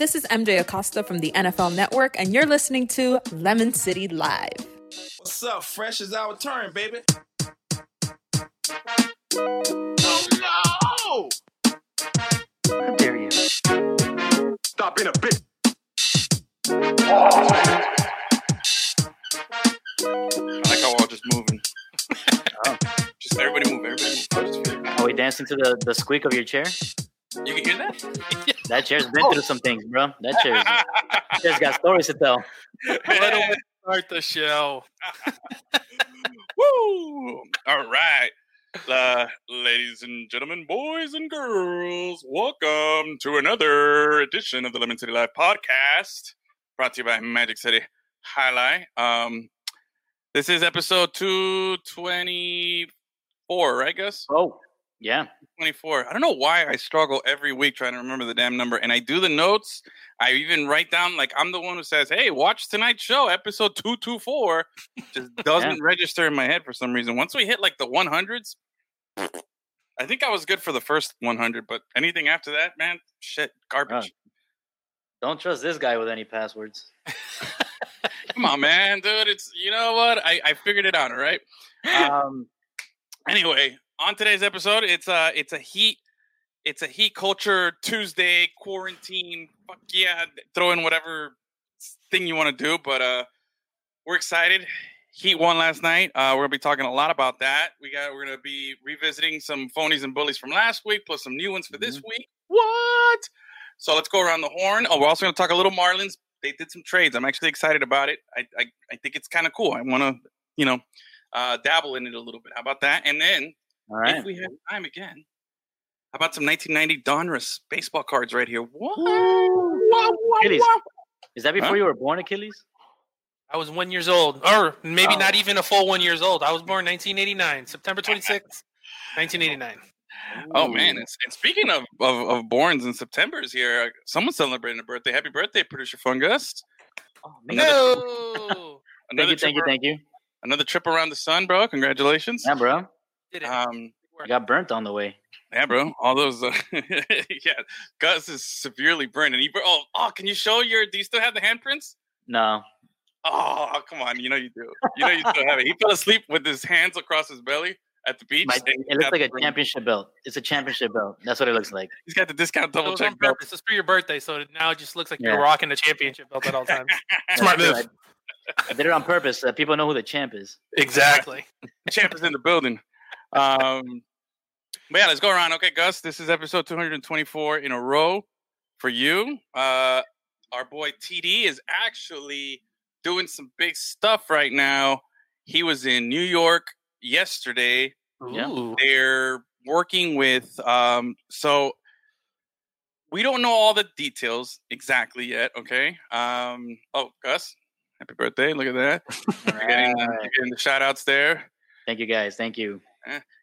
This is MJ Acosta from the NFL Network, and you're listening to Lemon City Live. What's up? Fresh is our turn, baby. Oh no! How dare you? Stop being a bitch. I like how we're all just moving. Oh. Just everybody move, everybody move. I just feel- Are we dancing to the, the squeak of your chair? You can hear that? That chair's been through some things, bro. That chair's, chair's got stories to tell. Let him start the show. Woo! All right. Uh, ladies and gentlemen, boys and girls, welcome to another edition of the Lemon City Live podcast, brought to you by Magic City Jai-Alai. Um, this is episode 224, right, Gus? Oh, yeah. 24. I don't know why I struggle every week trying to remember the damn number. And I do the notes. I even write down, like, I'm the one who says, hey, watch tonight's show, episode 224. Just doesn't register in my head for some reason. Once we hit like the 100s, I think I was good for the first 100, but anything after that, man, shit, garbage. Don't trust this guy with any passwords. Come on, man, dude. It's, you know what? I, I figured it out, all right? Um, anyway, on today's episode, it's a it's a heat it's a heat culture Tuesday quarantine. Fuck yeah, throw in whatever thing you want to do, but uh, we're excited. Heat won last night. Uh, we're gonna be talking a lot about that. We got we're gonna be revisiting some phonies and bullies from last week, plus some new ones for this week. What? So let's go around the horn. Oh, we're also gonna talk a little Marlins. They did some trades. I'm actually excited about it. I I, I think it's kind of cool. I want to you know uh, dabble in it a little bit. How about that? And then right. if we have time again, how about some 1990 Donruss baseball cards right here? What? Achilles. Is that before Huh? you were born, Achilles? I was one years old, or maybe Oh. not even a full one years old. I was born 1989, September 26th, 1989. Oh man! And, and speaking of, of of borns and September's here, uh, someone's celebrating a birthday. Happy birthday, producer Fungus! Oh, man. No, Thank Another you, trip, thank you, ar- thank you. another trip around the sun, bro. Congratulations! Yeah, bro. Did it? Um, I got burnt on the way. yeah, bro. All those, uh, yeah. Gus is severely burned, and he. bur- Oh, oh, can you show your? Do you still have the handprints? No. Oh, come on! You know you do. You know you still have it. He fell asleep with his hands across his belly at the beach. My, it looks like a ring. championship belt. It's a championship belt. That's what it looks like. He's got the discount it double was check on belt. purpose. It's for your birthday, so now it just looks like Yeah. you're rocking the championship belt at all times. Smart move. I, I did it on purpose so that people know who the champ is. Exactly. The champ is in the building. Um, but yeah, let's go around. Okay, Gus, this is episode 224 in a row for you. Uh, our boy TD is actually doing some big stuff right now. He was in New York yesterday. Yeah. Ooh. They're working with, um, so we don't know all the details exactly yet. Okay. Um, oh, Gus, happy birthday. Look at that. You're getting, you're getting the shout outs there. Thank you, guys. Thank you.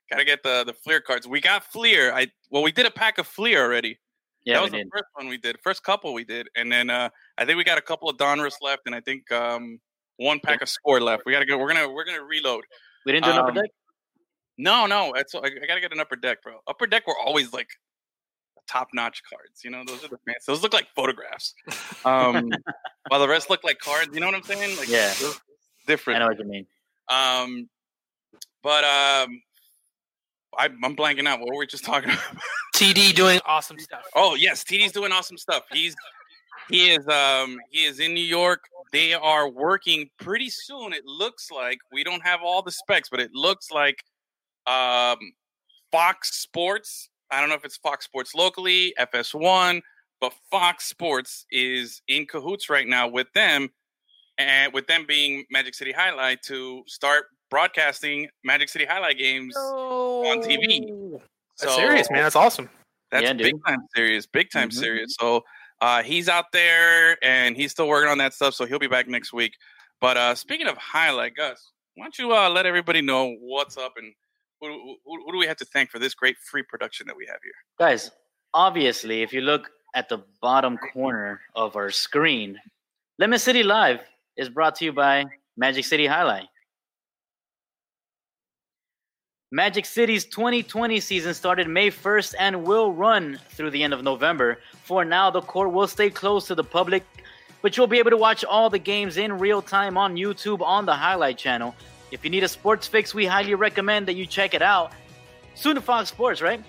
Gotta get the the Fleer cards. We got Fleer. I well, we did a pack of Fleer already. Yeah, that was did. the first one we did. First couple we did, and then uh I think we got a couple of Donruss left, and I think um one pack of Score left. We gotta go. We're gonna we're gonna reload. We didn't do an upper um, deck? No, no, that's I, I gotta get an upper deck, bro. Upper deck were always like top notch cards. You know, those are the fancy. Those look like photographs. Um, while the rest look like cards. You know what I'm saying? Like Yeah. they're I know what you mean. Um, but um, I, I'm blanking out. What were we just talking about? TD doing awesome stuff. Oh yes, TD's doing awesome stuff. He's he is um he is in New York. They are working pretty soon. It looks like we don't have all the specs, but it looks like um Fox Sports. I don't know if it's Fox Sports locally, FS1, but Fox Sports is in cahoots right now with them, and with them being Magic City Jai-Alai to start broadcasting Magic City Jai-Alai games on TV. That's serious, man. That's awesome. That's Yeah, big time serious, big time Mhm. serious. So uh, he's out there and he's still working on that stuff. So he'll be back next week. But uh, speaking of jai-alai, Gus, why don't you uh, let everybody know what's up and who, who, who do we have to thank for this great free production that we have here? Guys, obviously, if you look at the bottom corner of our screen, Lemon City Live is brought to you by Magic City Jai-Alai. Magic City's 2020 season started May 1st and will run through the end of November. For now, the court will stay closed to the public, but you'll be able to watch all the games in real time on YouTube on the jai-alai channel. If you need a sports fix, we highly recommend that you check it out. Soon to Fox Sports, right?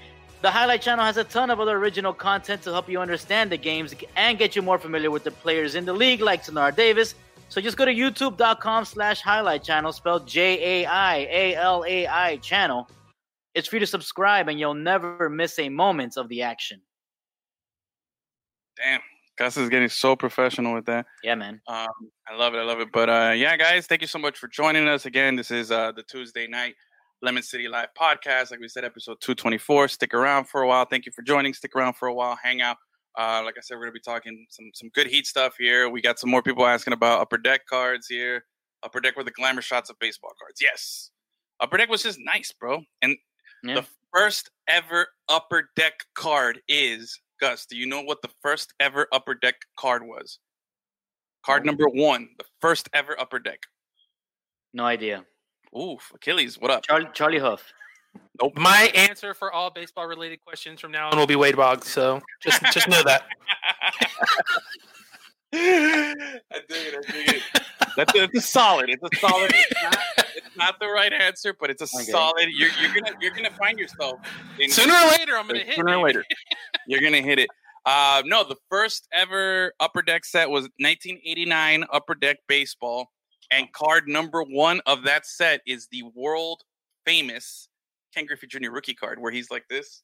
The jai-alai channel has a ton of other original content to help you understand the games and get you more familiar with the players in the league, like Sonar Davis. So just go to youtube.com slash jai-alai channel, spelled J A I A L A I channel. It's free to subscribe and you'll never miss a moment of the action. Damn, Gus is getting so professional with that. Yeah, man. Um, I love it. I love it. But uh, yeah, guys, thank you so much for joining us again. This is uh, the Tuesday night Lemon City Live podcast. Like we said, episode 224. Stick around for a while. Thank you for joining. Stick around for a while. Hang out. Uh, like I said, we're gonna be talking some some good Heat stuff here. We got some more people asking about upper deck cards here. Upper deck with the glamour shots of baseball cards. Yes, upper deck was just nice, bro. And Yeah. the first ever upper deck card is Gus. Do you know what the first ever upper deck card was? Card number one, the first ever upper deck. No idea. Oof, Achilles, what up? Charlie, Charlie Hough. My answer for all baseball related questions from now on will be Wade Boggs. So just just know that. I dig it. I dig it. That's a, it's a solid. It's a solid. It's not, it's not the right answer, but it's a Okay. solid. You're, you're gonna you're gonna find yourself in, Sooner or later, I'm gonna hit. sooner or later. You're gonna hit it. Uh, no, the first ever upper deck set was 1989 Upper Deck Baseball, and card number one of that set is the world famous Ken Griffey Jr. rookie card, where he's like this,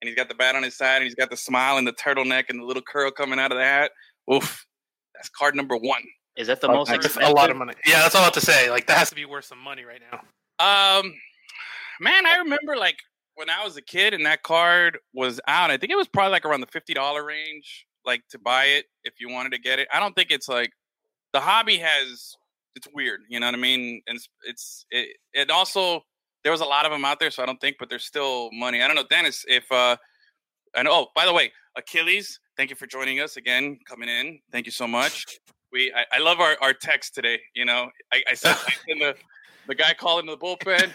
and he's got the bat on his side, and he's got the smile and the turtleneck and the little curl coming out of the hat. Oof, that's card number one. Is that the Oh, most expensive? a lot of money. Yeah, that's all I have to say. Like that has to be worth some money right now. Um, man, I remember like when I was a kid and that card was out. I think it was probably like around the fifty dollar range, like to buy it if you wanted to get it. I don't think it's like the hobby has. It's weird, you know what I mean? And it's, it's it, it also there was a lot of them out there, so I don't think, but there's still money. I don't know, Dennis, if uh, and oh, by the way, Achilles, thank you for joining us again, coming in. Thank you so much. We I, I love our, our text today. You know, I, I sent in the the guy calling the bullpen,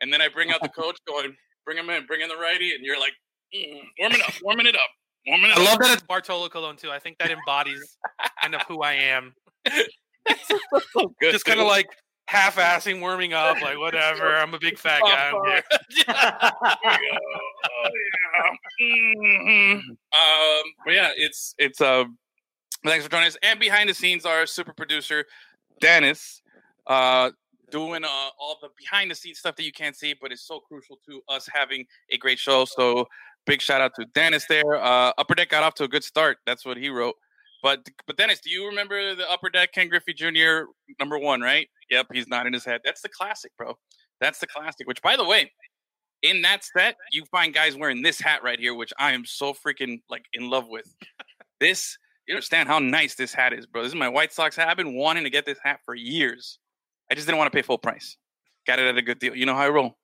and then I bring out the coach going, bring him in, bring in the righty, and you're like, "Mm, warming up, warming it up, warming it I love that it's Bartolo Colon too. I think that embodies kind of who I am. so good. Just kind of like half-assing, warming up, like whatever. I'm a big fat guy. I'm here. oh yeah. Mhm. Um, but yeah, it's it's uh, thanks for joining us. And behind the scenes, our super producer Dennis, uh, doing uh, all the behind the scenes stuff that you can't see, but it's so crucial to us having a great show. So big shout out to Dennis there. Uh, Upper Deck got off to a good start. That's what he wrote. But but Dennis, do you remember the Upper Deck Ken Griffey Jr. number one? Right? Yep, he's nodding his head. That's the classic, bro. That's the classic. Which, by the way, in that set, you find guys wearing this hat right here, which I am so freaking like in love with. this, you understand how nice this hat is, bro. This is my White Sox hat. I've been wanting to get this hat for years. I just didn't want to pay full price. Got it at a good deal. You know how I roll.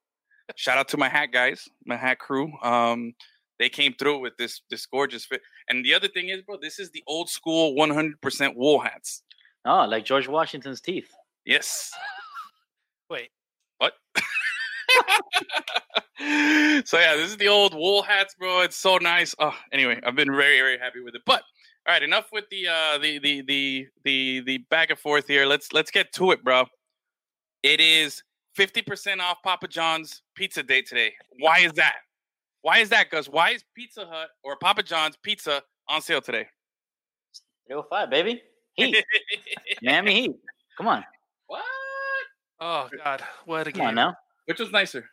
Shout out to my hat guys, my hat crew. Um, they came through with this this gorgeous fit. And the other thing is, bro, this is the old school 100% wool hats. oh, like George Washington's teeth. Yes. Wait, What? so yeah, this is the old wool hats, bro. It's so nice. Oh, anyway, I've been very, very happy with it. But all right, enough with the uh the the the the the back and forth here. Let's let's get to it, bro. It is 50% off Papa John's pizza day today. Why is that? Why is that, Gus? Why is Pizza Hut or Papa John's pizza on sale today? 305, baby. Heat. Miami Heat. Come on. what? oh god, what a Come on now. Which was nicer?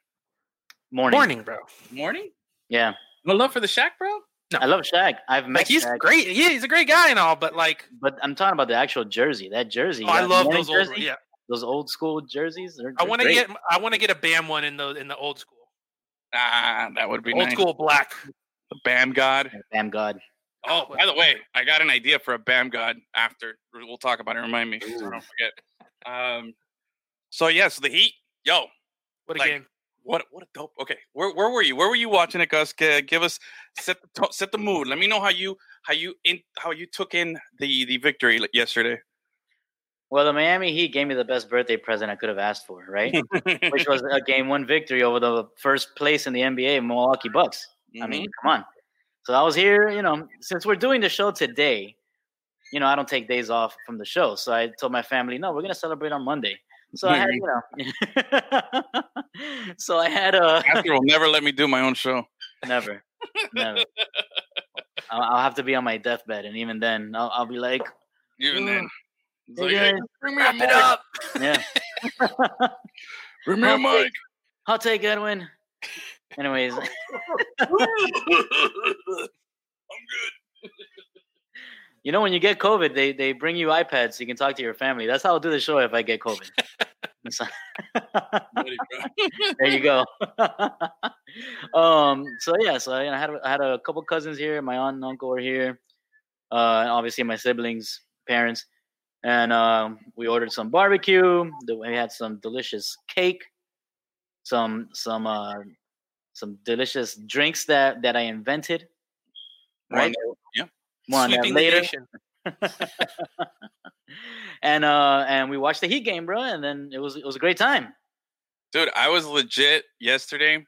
Mourning. Mourning, bro. Mourning? Yeah. No love for the Shaq, bro? No. I love Shaq. I've met Like he's Shaq, great. Yeah, he's a great guy and all, but like, but I'm talking about the actual jersey. That jersey. oh, I love Mourning those old. Yeah, Those old school jerseys. They're, I they're want to get. I want to get a Bam one in the in the old school. Ah, that would be Old nice. school black. The Bam God. Bam God. Oh, by the way, I got an idea for a Bam God after. We'll talk about it. Remind me so I don't forget. Um, so yeah, so the Heat, yo, What a Like- game! what what a dope. Okay, where where were you? Where were you watching it, Gus? Give us set the set the mood. Let me know how you how you in how you took in the the victory yesterday. Well, the Miami Heat gave me the best birthday present I could have asked for, right? Which was a game one victory over the first place in the NBA, Milwaukee Bucks. I mean, mm-hmm. come on. So I was here, you know, since we're doing the show today, you know, I don't take days off from the show. So I told my family, no, we're gonna celebrate on Monday. So I had, you know, so I had a Pastor will never let me do my own show. never, never. I'll, I'll have to be on my deathbed, and even then, I'll, I'll be like, Even mm, then, it's Hey, like, hey, bring me a mic. it up. yeah, Bring me a I'll mic. take, I'll take Edwin. Anyways, I'm good. you know, when you get COVID, they they bring you iPads so you can talk to your family. That's how I'll do the show if I get COVID. So- Buddy, bro. there you go. um. So yeah. So I had I had a couple cousins here. My aunt and uncle were here. Uh. And obviously my siblings, parents, and um. We ordered some barbecue. We had some delicious cake. Some some uh. Some delicious drinks that that I invented. Right. yeah. More on that later. and uh. And we watched the Heat game, bro. And then it was it was a great time. Dude, I was legit yesterday.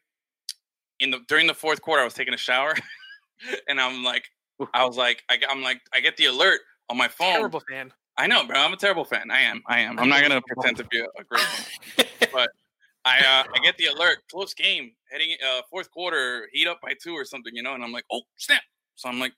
In the during the fourth quarter, I was taking a shower, and I'm like, I was like, I, am like, I get the alert on my phone. Terrible fan. I know, bro. I'm a terrible fan. I am. I am. I'm not gonna pretend to be a, great fan. But I uh, I get the alert, close game, heading uh, fourth quarter, heat up by two or something, you know, and I'm like, oh snap! So I'm like,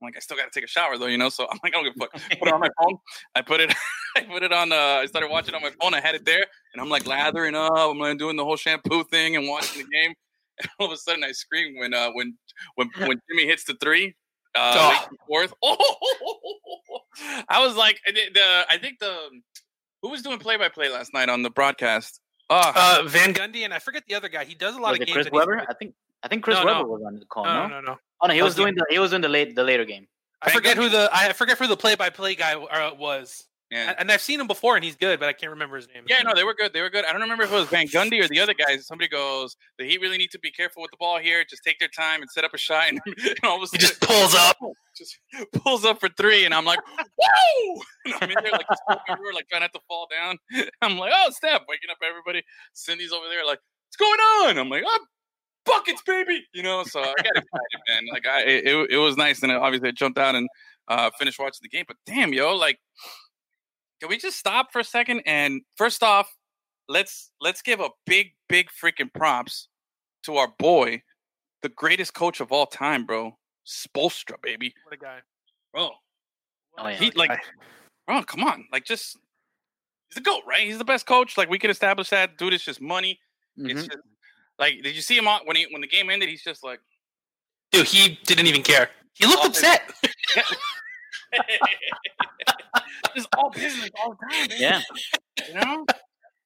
I'm like, I still gotta take a shower though, you know. So I'm like, I don't give a fuck. Put it on my phone. I put it. I put it on. Uh, I started watching on my phone. I had it there, and I'm like lathering up. I'm like doing the whole shampoo thing and watching the game. And all of a sudden, I scream when uh, when when when Jimmy hits the three. Uh, Oh. late in the fourth. Oh, I was like, I the I think the who was doing play by play last night on the broadcast. Oh, Uh, Van Gundy and I forget the other guy. He does a lot Was of games. Chris Webber? I think I think Chris No, Webber no. was on the call. No, No, no, no, no. Oh no, he was was doing the he was doing the late the later game. I forget who the I forget who the play-by-play guy uh, was. Yeah. And I've seen him before, and he's good, but I can't remember his name. Yeah, no, they were good. They were good. I don't remember if it was Van Gundy or the other guys. Somebody goes, the Heat really need to be careful with the ball here. Just take their time and set up a shot. And, and all of a sudden, He just pulls up. just pulls up for three, and I'm like, woo! And I'm in there like, smoking roar, like trying not to fall down. I'm like, oh, snap, waking up everybody. Cindy's over there, like, what's going on? I'm like, oh, buckets, baby. You know, so I got excited, man. Like, I it, it, it was nice, and obviously I jumped out and uh, finished watching the game. But damn, yo, like, can we just stop for a second? And first off, let's let's give a big, big freaking props to our boy, the greatest coach of all time, bro. Spoelstra, baby. What a guy. Bro. Oh, yeah. He like bro, come on. Like just he's the GOAT, right? He's the best coach. Like we can establish that. Dude, it's just money. It's Mhm. just like did you see him on when he when the game ended? He's just like Dude, he didn't even care. He looked upset. just all business all the time, man. Yeah. You know?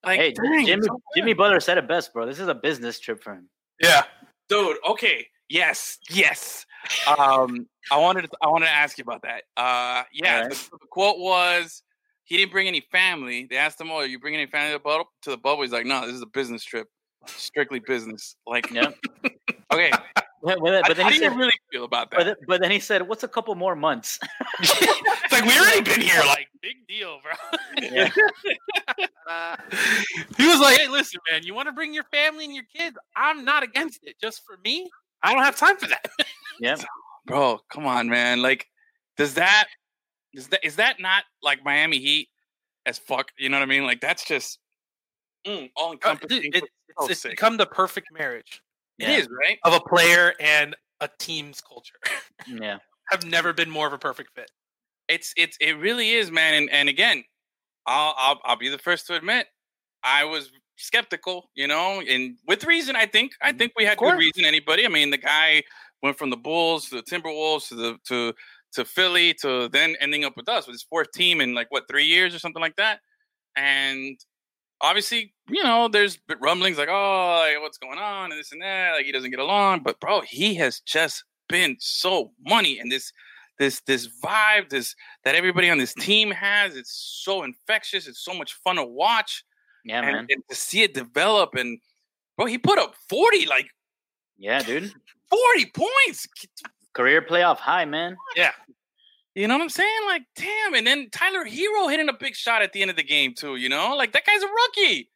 Like Hey, dang, Jimmy so Jimmy Butler said it best, bro. This is a business trip for him. Yeah. dude okay yes yes um i wanted to i wanted to ask you about that uh yeah Alright. the, the quote was he didn't bring any family they asked him oh are you bringing any family to the bubble to the bubble he's like no this is a business trip strictly business like Yeah. okay But, but- but then how he do you really feel about but, that then- but then he said, "What's a couple more months?" It's like we already been here. Like big deal, bro. Yeah. he was like, "Hey, listen, man. You want to bring your family and your kids? I'm not against it. Just for me, I don't have time for that." yeah. bro come on man like does that is that is that not like miami heat as fuck you know what i mean like that's just mm, all Uh, encompassing dude, it, so it's, it's become the perfect marriage It Yeah. is right of a player and a team's culture. Mm, yeah. have never been more of a perfect fit. it's it's it really is man and and again i'll i'll, I'll be the first to admit i was skeptical you know and with reason i think i mm-hmm. think we had good reason anybody i mean the guy went from the bulls to the timberwolves to the to to philly to then ending up with us with his fourth team in like what three years or something like that and obviously you know there's rumblings like oh like, what's going on and this and that like he doesn't get along but bro he has just been so money and this this this vibe this that everybody on this team has it's so infectious it's so much fun to watch Yeah, and, man. and to see it develop and bro he put up 40 like Yeah, dude. 40 points Career playoff high, man. Yeah. You know what I'm saying? Like, damn. And then Tyler Herro hitting a big shot at the end of the game too. You know, like that guy's a rookie.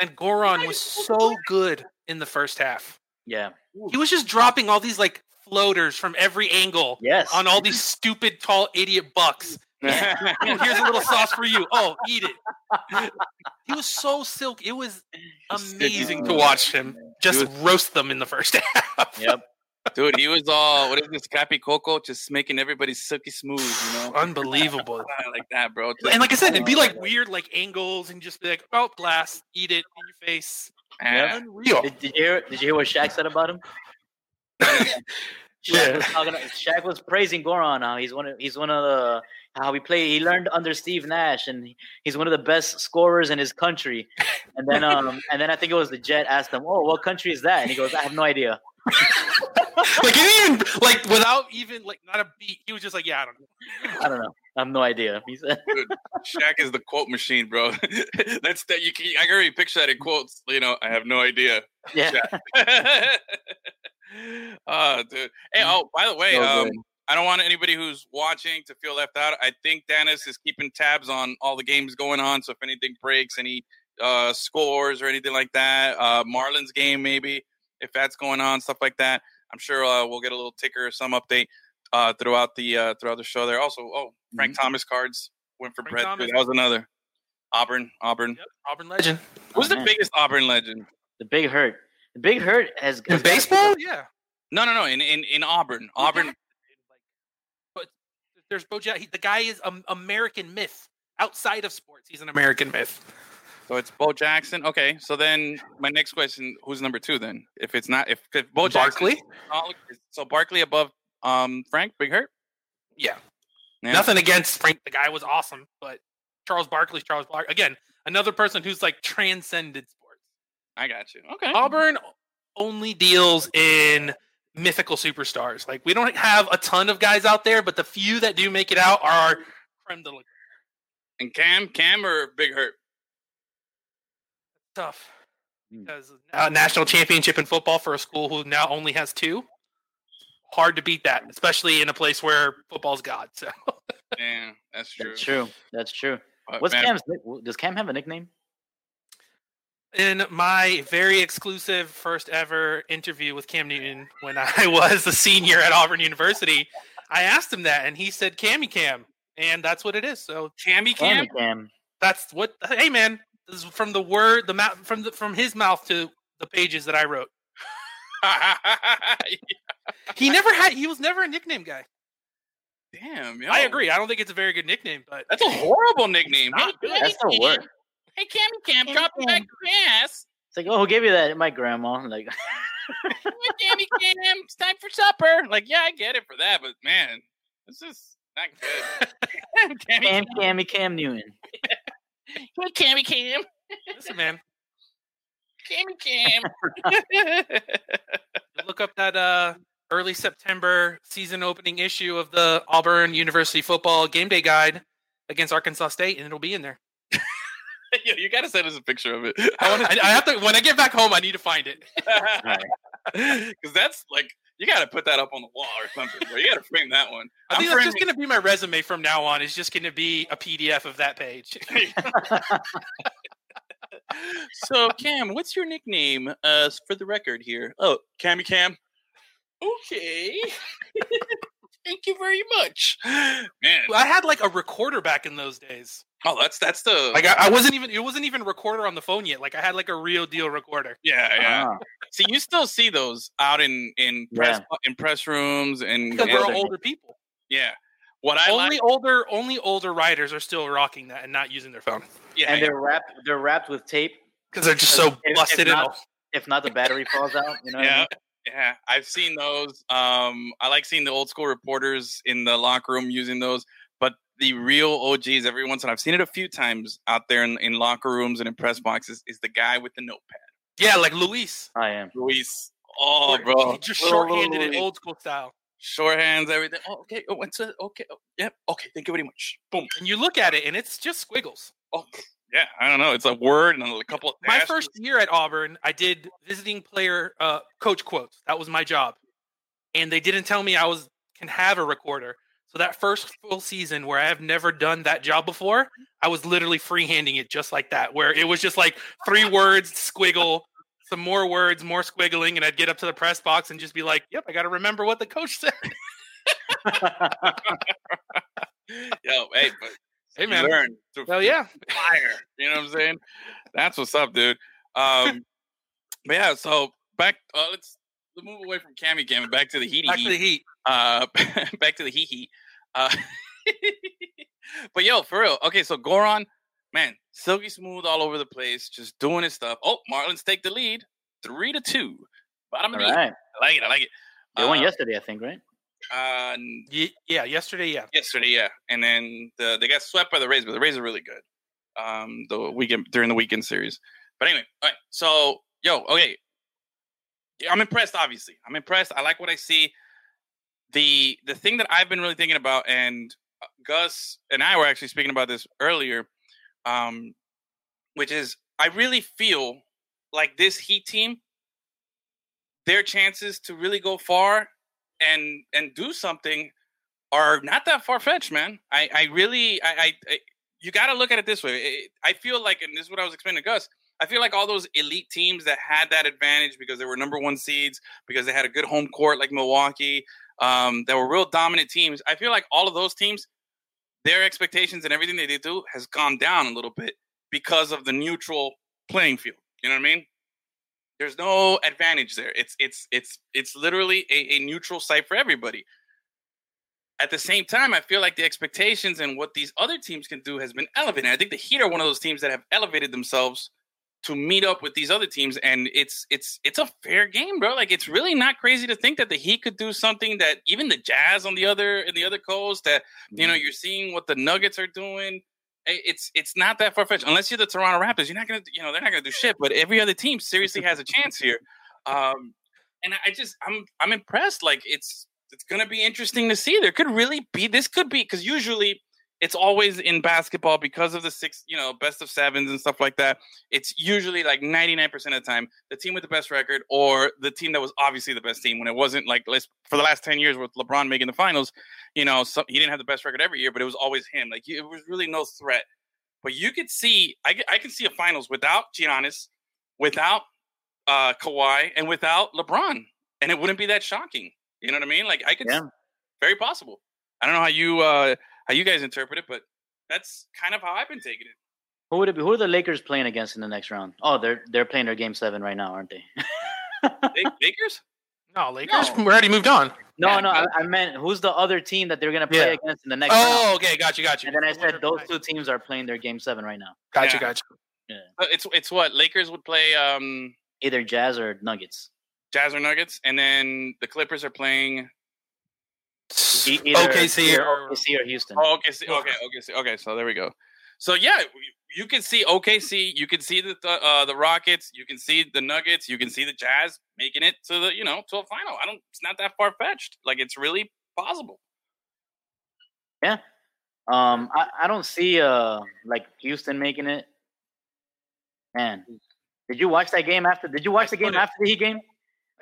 And Goran was so good in the first half. Yeah. He was just dropping all these like floaters from every angle Yes. on all these stupid tall idiot bucks. Oh, here's a little sauce for you. Oh, eat it. He was so silk. It was amazing to watch him just He roast them in the first half. Yep. Dude, he was all what is this Cappy Coco, just making everybody silky smooth, you know? Unbelievable. like that, bro. And like I said, it'd be like weird like angles and just be like, oh, glass, eat it in your face. Yeah. Unreal. Did, did you hear? Did you hear what Shaq said about him? Shaq Yeah. was, talking, Shaq was praising Goran. How he's one of he's one of the how he played. He learned under Steve Nash, and he's one of the best scorers in his country. And then um and then I think it was the Jet asked him, "Oh, what country is that?" And he goes, "I have no idea." like he didn't even like without even like not a beat. He was just like, yeah, I don't know. I don't know. I have no idea. He said, Shaq is the quote machine, bro. That's that you can I can already picture that in quotes. You know, I have no idea. "Yeah, oh, dude. Hey, oh, by the way, So um. I don't want anybody who's watching to feel left out. I think Dennis is keeping tabs on all the games going on. So if anything breaks, any uh, scores or anything like that, uh, Marlins game maybe, if that's going on, stuff like that, I'm sure uh, we'll get a little ticker or some update uh, throughout the uh, throughout the show. There also, oh, Frank Thomas cards went for Frank Brett. Thomas. That was another Auburn. Auburn. Yep, Auburn legend. Who's Oh, the man. biggest Auburn legend? the Big Hurt. The Big Hurt has, In has baseball, yeah. No, no, no. In in, in Auburn, Auburn. But there's Bojack. He, the guy is an American myth outside of sports. He's an American myth. So it's Bo Jackson. Okay, so then my next question: Who's number two then? If it's not, if, if Bo Jackson, Barkley. so Barkley above um Frank Big Hurt. Yeah. Yeah. Nothing against Frank. The guy was awesome, but Charles Barkley's Charles Barkley. Again, another person who's like transcended sports. I got you. Okay. Auburn only deals in mythical superstars. Like we don't have a ton of guys out there, but the few that do make it out are creme de la And Cam, Cam or Big Hurt? Tough. Hmm. Because uh, national championship in football for a school who now only has two, hard to beat that, especially in a place where football's god. So Yeah, that's true. That's true. That's true. But, What's man, Cam's? Does Cam have a nickname? in my very exclusive first ever interview with Cam Newton when I was a senior at Auburn University, I asked him that, and he said "Cammy Cam," and that's what it is. So Cammy Cam? Cammy Cam. that's what. Hey, man, this is from the word, the mouth, from the from his mouth to the pages that I wrote. He never had. He was never a nickname guy. Damn, yo. I agree. I don't think it's a very good nickname, but That's a horrible nickname. Hey, not good. Cammy That's the Cam. word. Hey, Cammy Cam, Cammy drop it back ass. It's like, oh, who gave you that? My grandma. Like, Hey, Cammy Cam, it's time for supper. Like, yeah, I get it for that, but man, this is not good. Cammy Cam, Cammy, Cam Newton. Hey, Cammy Cam. listen, man, Cammy Cam. look up that uh, early September season opening issue of the Auburn University football game day guide against Arkansas State, and it'll be in there. Yo, you gotta send us a picture of it. I want I, I have to when I get back home. I need to find it. because that's like you gotta put that up on the wall or something. Bro. You gotta frame that one. I think I'm that's just going to be my resume from now on. It's just going to be a PDF of that page. So, Cam, what's your nickname? Uh, for the record here. Oh, Cammy Cam. Okay. Thank you very much, man. I had like a recorder back in those days. Oh, that's that's the Like I, I wasn't even it wasn't even recorder on the phone yet. Like I had like a real deal recorder. yeah, yeah. Ah, See, you still see those out in in press in press rooms and, Because and- we're all older people. yeah. What I only like, older only older writers are still rocking that and not using their phone yeah, and they're wrapped. They're wrapped with tape. because they're just so If- if busted in. not- If not, the battery falls out. You know. what I yeah, mean? yeah. I've seen those. Um, I like seeing the old school reporters in the locker room using those. But the real OGs, every once in a while, I've seen it a few times out there in, in locker rooms and in press boxes, is the guy with the notepad. Yeah, like Luis. I am. Luis. Oh, bro. Just Little- shorthanded little it old school style. Short hands, everything. Oh, okay. Oh, what's it? Okay. Oh, yep. Okay. Thank you very much. Boom. And you look at it and it's just squiggles. Oh, yeah. I don't know. It's a word and a couple of My dashes. first year at Auburn, I did visiting player uh, coach quotes. That was my job, and they didn't tell me I was can have a recorder. So that first full season where I have never done that job before, I was literally freehanding it just like that, where it was just like three words, squiggle, some more words, more squiggling, and I'd get up to the press box and just be like, "Yep, I got to remember what the coach said." Yo, hey, but Hey, man. learn Hell yeah. fire. You know what I'm saying? That's what's up, dude. Um, but yeah, so back. Uh, let's move away from Cammy Cam and back to the Heaty Back Heat. to the Heat. Uh, back to the hee hee. Uh, but yo, for real. Okay, so Goran, man, silky smooth all over the place, just doing his stuff. Oh, Marlins take the lead, three to two. Bottom All of the right. I like it. I like it. They won Uh, yesterday, I think, right? Uh, yeah, yesterday, yeah. yesterday, yeah, and then the, they got swept by the Rays, but the Rays are really good. Um, the weekend during the weekend series. But anyway, all right. So, yo, okay, Yeah, I'm impressed. Obviously, I'm impressed. I like what I see. The the thing that I've been really thinking about, and uh, Gus and I were actually speaking about this earlier, um, which is I really feel like this Heat team, their chances to really go far and and do something are not that far fetched, man. I I really I, I, I you got to look at it this way. I feel like, and this is what I was explaining to Gus. I feel like all those elite teams that had that advantage because they were number one seeds, because they had a good home court like Milwaukee, um, that were real dominant teams. I feel like all of those teams, their expectations and everything they do has gone down a little bit because of the neutral playing field. You know what I mean? There's no advantage there. It's it's it's it's literally a, a neutral site for everybody. At the same time, I feel like the expectations and what these other teams can do has been elevated. I think the Heat are one of those teams that have elevated themselves to meet up with these other teams, and it's it's it's a fair game, bro. Like it's really not crazy to think that the Heat could do something that even the Jazz on the other in the other coast that you know you're seeing what the Nuggets are doing. It's it's not that far fetched unless you're the Toronto Raptors. You're not gonna you know they're not gonna do shit. But every other team seriously has a chance here. Um, and I just I'm I'm impressed. Like it's it's gonna be interesting to see. There could really be this could be because usually it's always in basketball because of the six you know best of sevens and stuff like that. It's usually like 99% of the time the team with the best record or the team that was obviously the best team when it wasn't like let's for the last 10 years with LeBron making the finals. You know, so, he didn't have the best record every year, but it was always him. Like it was really no threat. But you could see, I, I can see a finals without Giannis, without uh, Kawhi, and without LeBron, and it wouldn't be that shocking. You know what I mean? Like I could, Yeah. very possible. I don't know how you uh, how you guys interpret it, but that's kind of how I've been taking it. Who would it be? Who are the Lakers playing against in the next round? Oh, they're they're playing their game seven right now, aren't they? Lakers? No, Lakers. No. We already moved on. no, Yeah, no, I, I meant who's the other team that they're gonna play Yeah. against in the next round? Oh, okay, got you, got you. And then I said those two teams are playing their game seven right now. Got Yeah. you, got you. Yeah. Uh, It's it's what Lakers would play um, Either Jazz or Nuggets. Jazz or Nuggets, and then the Clippers are playing. E- OKC or OKC or Houston. Oh, okay, see, okay, okay, okay. So there we go. So yeah, you, can see OKC, you can see the the, uh, the Rockets, you can see the Nuggets, you can see the Jazz making it to the you know to a final. I don't. It's not that far fetched. Like it's really possible. Yeah, um, I, I don't see uh like Houston making it. Man, did you watch that game after? Did you watch the game after the Heat game?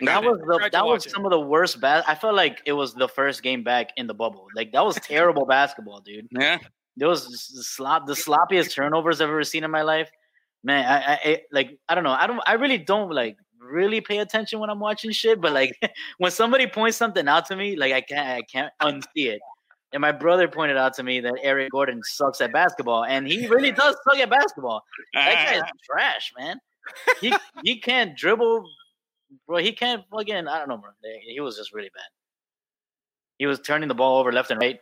That was the that was it. some of the worst. Bas- I felt like it was the first game back in the bubble. Like that was terrible basketball, dude. Yeah. There was the slop, the sloppiest turnovers I've ever seen in my life. Man, I, I, like I don't know. I don't. I really don't like really pay attention when I'm watching shit. But like when somebody points something out to me, like I can't I can't unsee it. And my brother pointed out to me that Eric Gordon sucks at basketball, and he really does suck at basketball. That guy's trash, man. He he can't dribble, bro. He can't fucking. I don't know, bro. He was just really bad. He was turning the ball over left and right.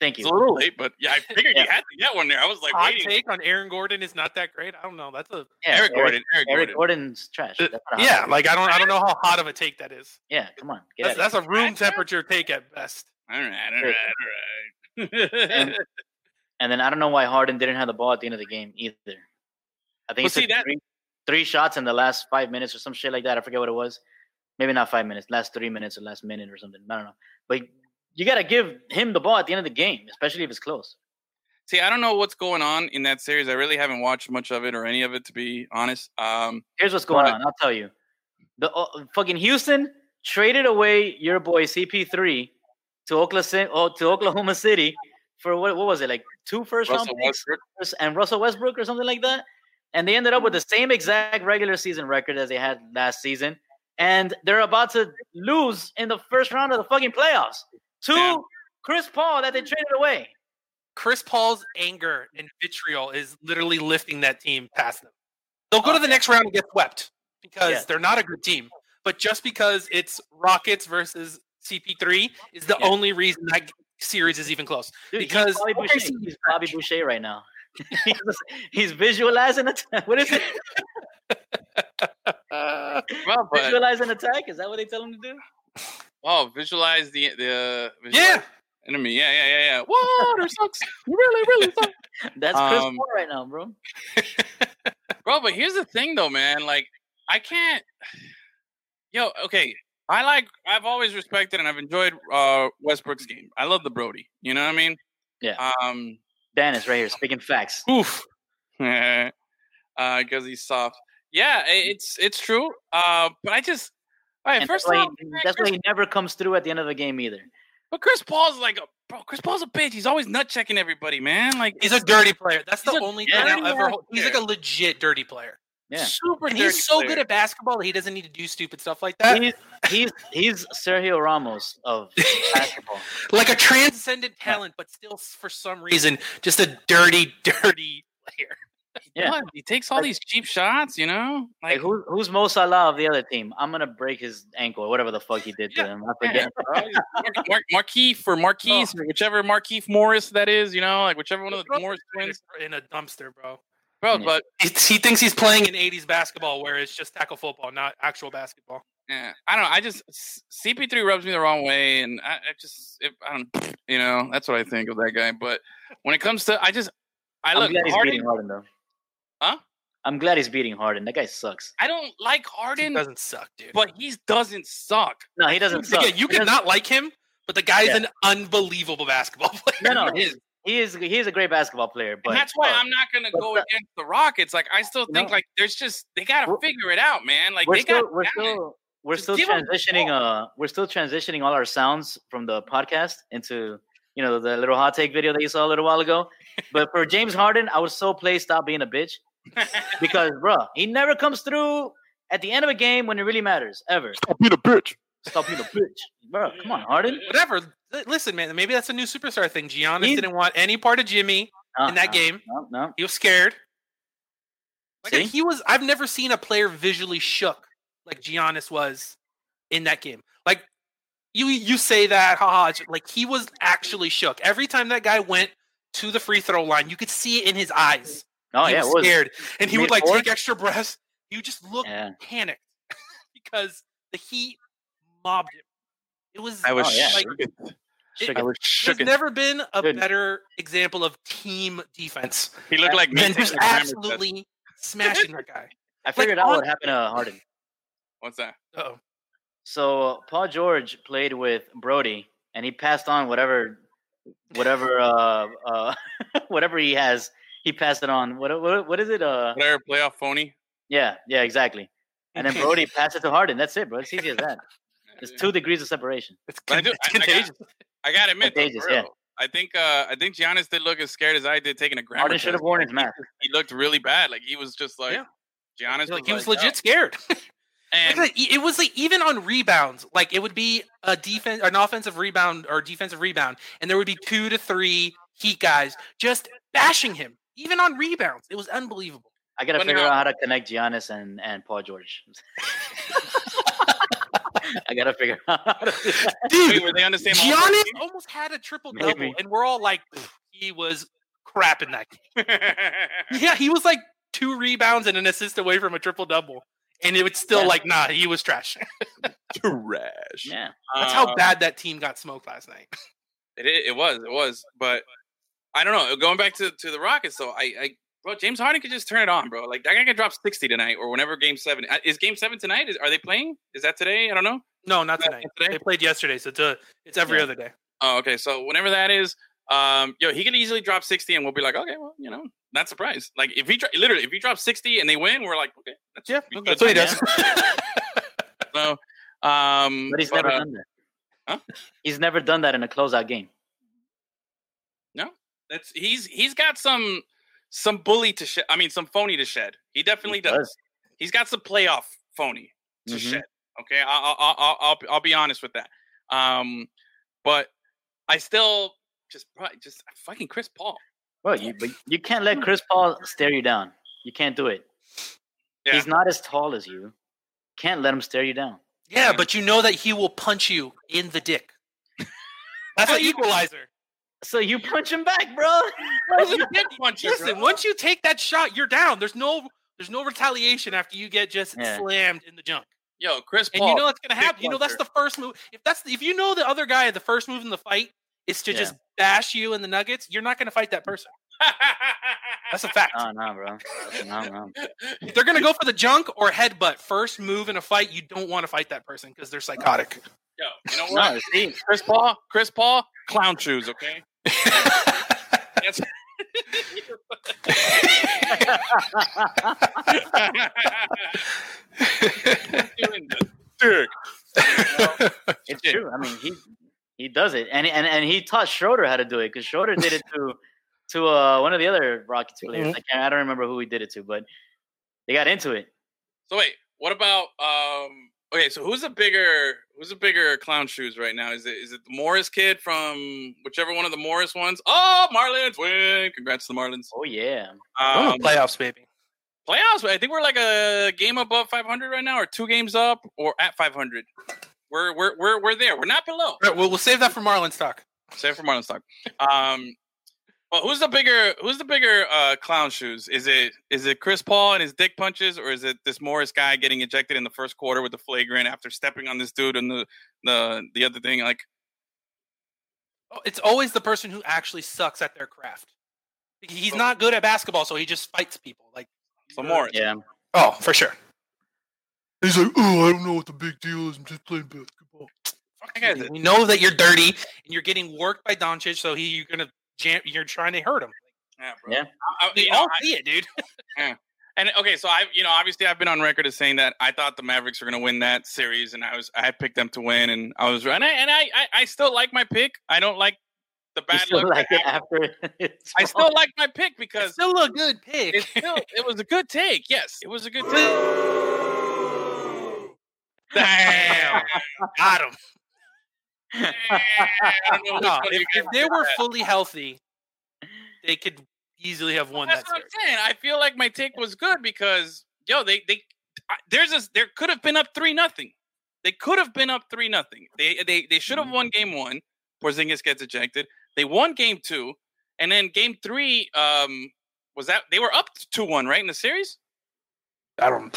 Thank you. It's you. a little late, but yeah, I figured Yeah. you had to get one there. I was like, Hot waiting. take on Aaron Gordon is not that great. I don't know. That's a Yeah, Eric Gordon. Eric, Eric Gordon. Gordon's trash. Uh, That's not a hot yeah. Like I don't, I don't know how hot of a take that is. yeah. Come on, get That's, that's a room temperature take at best. All right, all right, all right. And- And then I don't know why Harden didn't have the ball at the end of the game either. I think Well, he see, that- three, three shots in the last five minutes or some shit like that. I forget what it was. Maybe not five minutes, last three minutes or last minute or something. I don't know. But you got to give him the ball at the end of the game, especially if it's close. See, I don't know what's going on in that series. I really haven't watched much of it or any of it, to be honest. Um, Here's what's going But- on. I'll tell you. The uh, fucking Houston, traded away your boy CP3 to Oklahoma, oh, to Oklahoma City for what, what was it like two first round picks Westbrook. and Russell Westbrook or something like that, and they ended up with the mm-hmm. same exact regular season record as they had last season, and they're about to lose in the first round of the fucking playoffs to Damn. Chris Paul that they traded away. Chris Paul's anger and vitriol is literally lifting that team past them. They'll go to the next round and get swept because Yeah. they're not a good team. But just because it's Rockets versus CP3 is the Yeah. only reason that series is even close. Dude, Because he's Bobby Boucher. He's Bobby Boucher right now. he's, he's visualizing it. What is it? Well, but Visualize an attack? Is that what they tell him to do? oh, visualize the the Yeah. visualize enemy. Yeah, yeah, yeah, yeah. Water sucks. really, really sucks. That's Chris Um, Paul right now, bro. Bro, but here's the thing though, man. Like, I can't. Yo, okay. I like. I've always respected and I've enjoyed uh Westbrook's game. I love the Brody. You know what I mean? Yeah. Um. Dan is right here speaking facts. Oof. uh, because he's soft. Yeah, it's it's true. Uh, but I just. All right, And first that's why, off, he, that's Chris, why he never comes through at the end of the game either. but Chris Paul's like a bro. Chris Paul's a bitch. He's always nut checking everybody, man. Like He's a dirty player. That's the a only dirty thing I'll ever ass hold. He's like a legit dirty player. Yeah. super. And he's so player. good at basketball that he doesn't need to do stupid stuff like that. He's he's he's Sergio Ramos of basketball. like a transcendent talent, but still for some reason just a dirty, dirty player. Yeah. What? He takes all these cheap shots, you know. Like Like, who, who's Mo Salah of the other team? I'm gonna break his ankle or whatever the fuck he did to Yeah. him. I Yeah, forget. bro. Mar- Mar- Markeith or Marquise or oh. whichever Markeith Morris that is, you know, like whichever one of the Morris twins, in a dumpster, bro. Bro. Yeah. But He, he thinks he's playing in '80s basketball, where it's just tackle football, not actual basketball. yeah, I don't know. I just CP3 rubs me the wrong way, and I, I just, it, I don't, you know, that's what I think of that guy. But when it comes to, I just, I I'm look glad he's Harden. beating Harden though. Huh? I'm glad he's beating Harden. That guy sucks. I don't like He Harden, doesn't suck, dude. but he doesn't suck. No, he doesn't suck. Again, you He can doesn't- like him, but the guy's Yeah. an unbelievable basketball player. No, no, He is. He is he is a great basketball player, but and that's why uh, I'm not gonna go the- against the Rockets. Like I still think No. like there's just they gotta figure it out, man. Like we're they still got we're still we're Just still give 'em the transitioning uh we're still transitioning all our sounds from the podcast into you know the little hot take video that you saw a little while ago. But for James Harden, I was so play stop being a bitch because bro, he never comes through at the end of a game when it really matters ever. Stop being a bitch. Stop being a bitch, bro. Come on, Harden. Whatever. Li- Listen, man, maybe that's a new superstar thing. Giannis He's- didn't want any part of Jimmy. No, In that no, game. no, no. He was scared. Like See? he was. I've never seen a player visually shook like Giannis was in that game. Like you, you say that, haha. Like he was actually shook every time that guy went to the free throw line. You could see it in his eyes. Oh he yeah, was it was. scared, and he Made would like four? take extra breaths. He would just look Yeah. panicked because the Heat mobbed him. It was. I was Oh, yeah. like shook. Shook I it. was there's never been a Good. better example of team defense He looked like me. than just a grammar test. absolutely smashing that guy. I figured out on- what happened to Harden. What's that? Oh, So Paul George played with Brody, and he passed on whatever, whatever, uh, uh, whatever he has. He passed it on. What, what, what is it? Uh, Whatever playoff phony. yeah, yeah, exactly. And then Brody passed it to Harden. That's it, bro. It's easy as that. It's two degrees of separation. it's, But I do- it's I- I contagious. I gotta admit, though, Contagious, for yeah. I think uh, I think Giannis did look as scared as I did taking a grammar Harden should have worn his mask. He looked really bad. Like he was just like Yeah. Giannis. like he was like, legit "Oh." scared. And Like, it was like even on rebounds, like it would be a defense, an offensive rebound or defensive rebound, and there would be two to three Heat guys just bashing him, even on rebounds. It was unbelievable. I gotta But figure now- out how to connect Giannis and, and Paul George. I gotta figure out how to do that. Dude, wait, were they on the same? Giannis almost had a triple double, and we're all like, he was crap in that game. Yeah, he was like two rebounds and an assist away from a triple double, and it was still Yeah. like, nah, he was trash. Trash. Yeah, That's how Um, bad that team got smoked last night. It, it was, it was, but I don't know. Going back to, to the Rockets, though, I, I, bro, James Harden could just turn it on, bro. Like that guy can drop sixty tonight or whenever Game Seven uh, is. Game Seven tonight? Is are they playing? Is that today? I don't know. No, not Not tonight. today? They played yesterday, so it's, a, it's every Yeah. other day. Oh, okay. So whenever that is, um, yo, he could easily drop sixty, and we'll be like, okay, well, you know, not surprised. Like if he dro- literally if he drops sixty and they win, we're like, okay, that's Yeah, we- that's what he does. So, Um, But he's never uh, done that. huh? He's never done that in a closeout game. No, that's he's he's got some some bully to shed. I mean, some phony to shed. He definitely He does. does. He's got some playoff phony to Mhm. shed. Okay, I'll, I'll I'll I'll I'll be honest with that. Um, but I still just just fucking Chris Paul. Well, you but you can't let Chris Paul stare you down. You can't do it. Yeah. He's not as tall as you. Can't let him stare you down. Yeah, but you know that he will punch you in the dick. That's an equalizer. So you punch him back, bro. You did punch it, Listen, bro. once you take that shot, you're down. There's no there's no retaliation after you get just Yeah. slammed in the junk. Yo, Chris And Paul. you know that's gonna big happen. You know that's the first move. If that's if you know the other guy, the first move in the fight is to Yeah. just bash you in the nuggets, you're not gonna fight that person. That's a fact. No, no, bro. No, no. If they're gonna go for the junk or headbutt first move in a fight, you don't want to fight that person because they're psychotic. Yo, you know what? No, see, Chris Paul, Chris Paul, clown shoes, okay? That's- Doing the dick. it's true. I mean, he he does it, and and and he taught Schroeder how to do it because Schroeder did it to to uh, one of the other Rockets players. Mhm. I can't. I don't remember who he did it to, but they got into it. So wait, what about um? Okay, so who's a bigger who's a bigger clown shoes right now? Is it is it the Morris kid from whichever one of the Morris ones? Oh, Marlins win! Congrats to the Marlins. Oh yeah, Oh, Um, playoffs, baby. playoffs. I think we're like a game above 500 right now, or two games up, or at 500. We're we're we're we're there. We're not below. All right, well, we'll save that for Marlins talk. Save for Marlins talk. Um, but who's the bigger who's the bigger uh, clown shoes? Is it is it Chris Paul and his dick punches, or is it this Morris guy getting ejected in the first quarter with the flagrant after stepping on this dude and the the the other thing? Like, Oh, It's always the person who actually sucks at their craft. He's not good at basketball, so he just fights people. Like, so Morris. yeah. oh, for sure. He's like, oh, I don't know what the big deal is. I'm just playing basketball. That We know that you're dirty and you're getting worked by Doncic, so he you're gonna jam. You're trying to hurt him. yeah, bro. Yeah. I- I- We you know, all I- see it, dude. And okay, so I, you know, obviously I've been on record as saying that I thought the Mavericks were going to win that series, and I was, I had picked them to win, and I was right. And I, and I, I, I still like my pick. I don't like the bad still luck. like that it after. I still like my pick It's because still a good pick. it's still, it was a good take. Yes, it was a good take. Damn, got him. I don't know which No, if, if they were that. fully healthy, they could easily have won That's that what I'm series. saying. I feel like my take was good because yo, they they there's a there could have been up three nothing. They could have been up three nothing. They they they should have won game one. Porzingis gets ejected. They won game two, and then game three um was that they were up two one right in the series. I don't.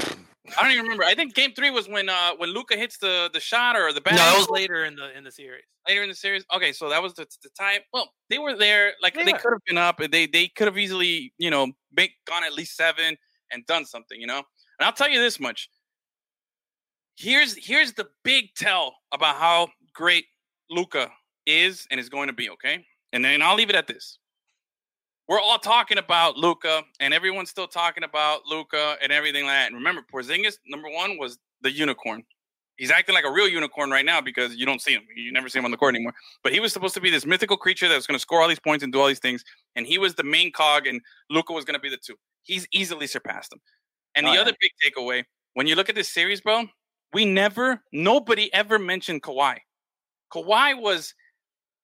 I don't even remember. I think game three was when uh when Luka hits the the shot or the No, it was later in the in the series. later in the series. Okay, so that was the, the time. Well, they were there. Like they could have been up. They they could have easily, you know, make, gone at least seven and done something. You know. And I'll tell you this much. Here's here's the big tell about how great Luka is and is going to be. Okay, and then I'll leave it at this. We're all talking about Luka, and everyone's still talking about Luka and everything like that. And remember, Porzingis number one was the unicorn. He's acting like a real unicorn right now because you don't see him. You never see him on the court anymore. But he was supposed to be this mythical creature that was going to score all these points and do all these things. And he was the main cog, and Luka was going to be the two. He's easily surpassed him. And Oh, the yeah. other big takeaway when you look at this series, bro, we never, nobody ever mentioned Kawhi. Kawhi was,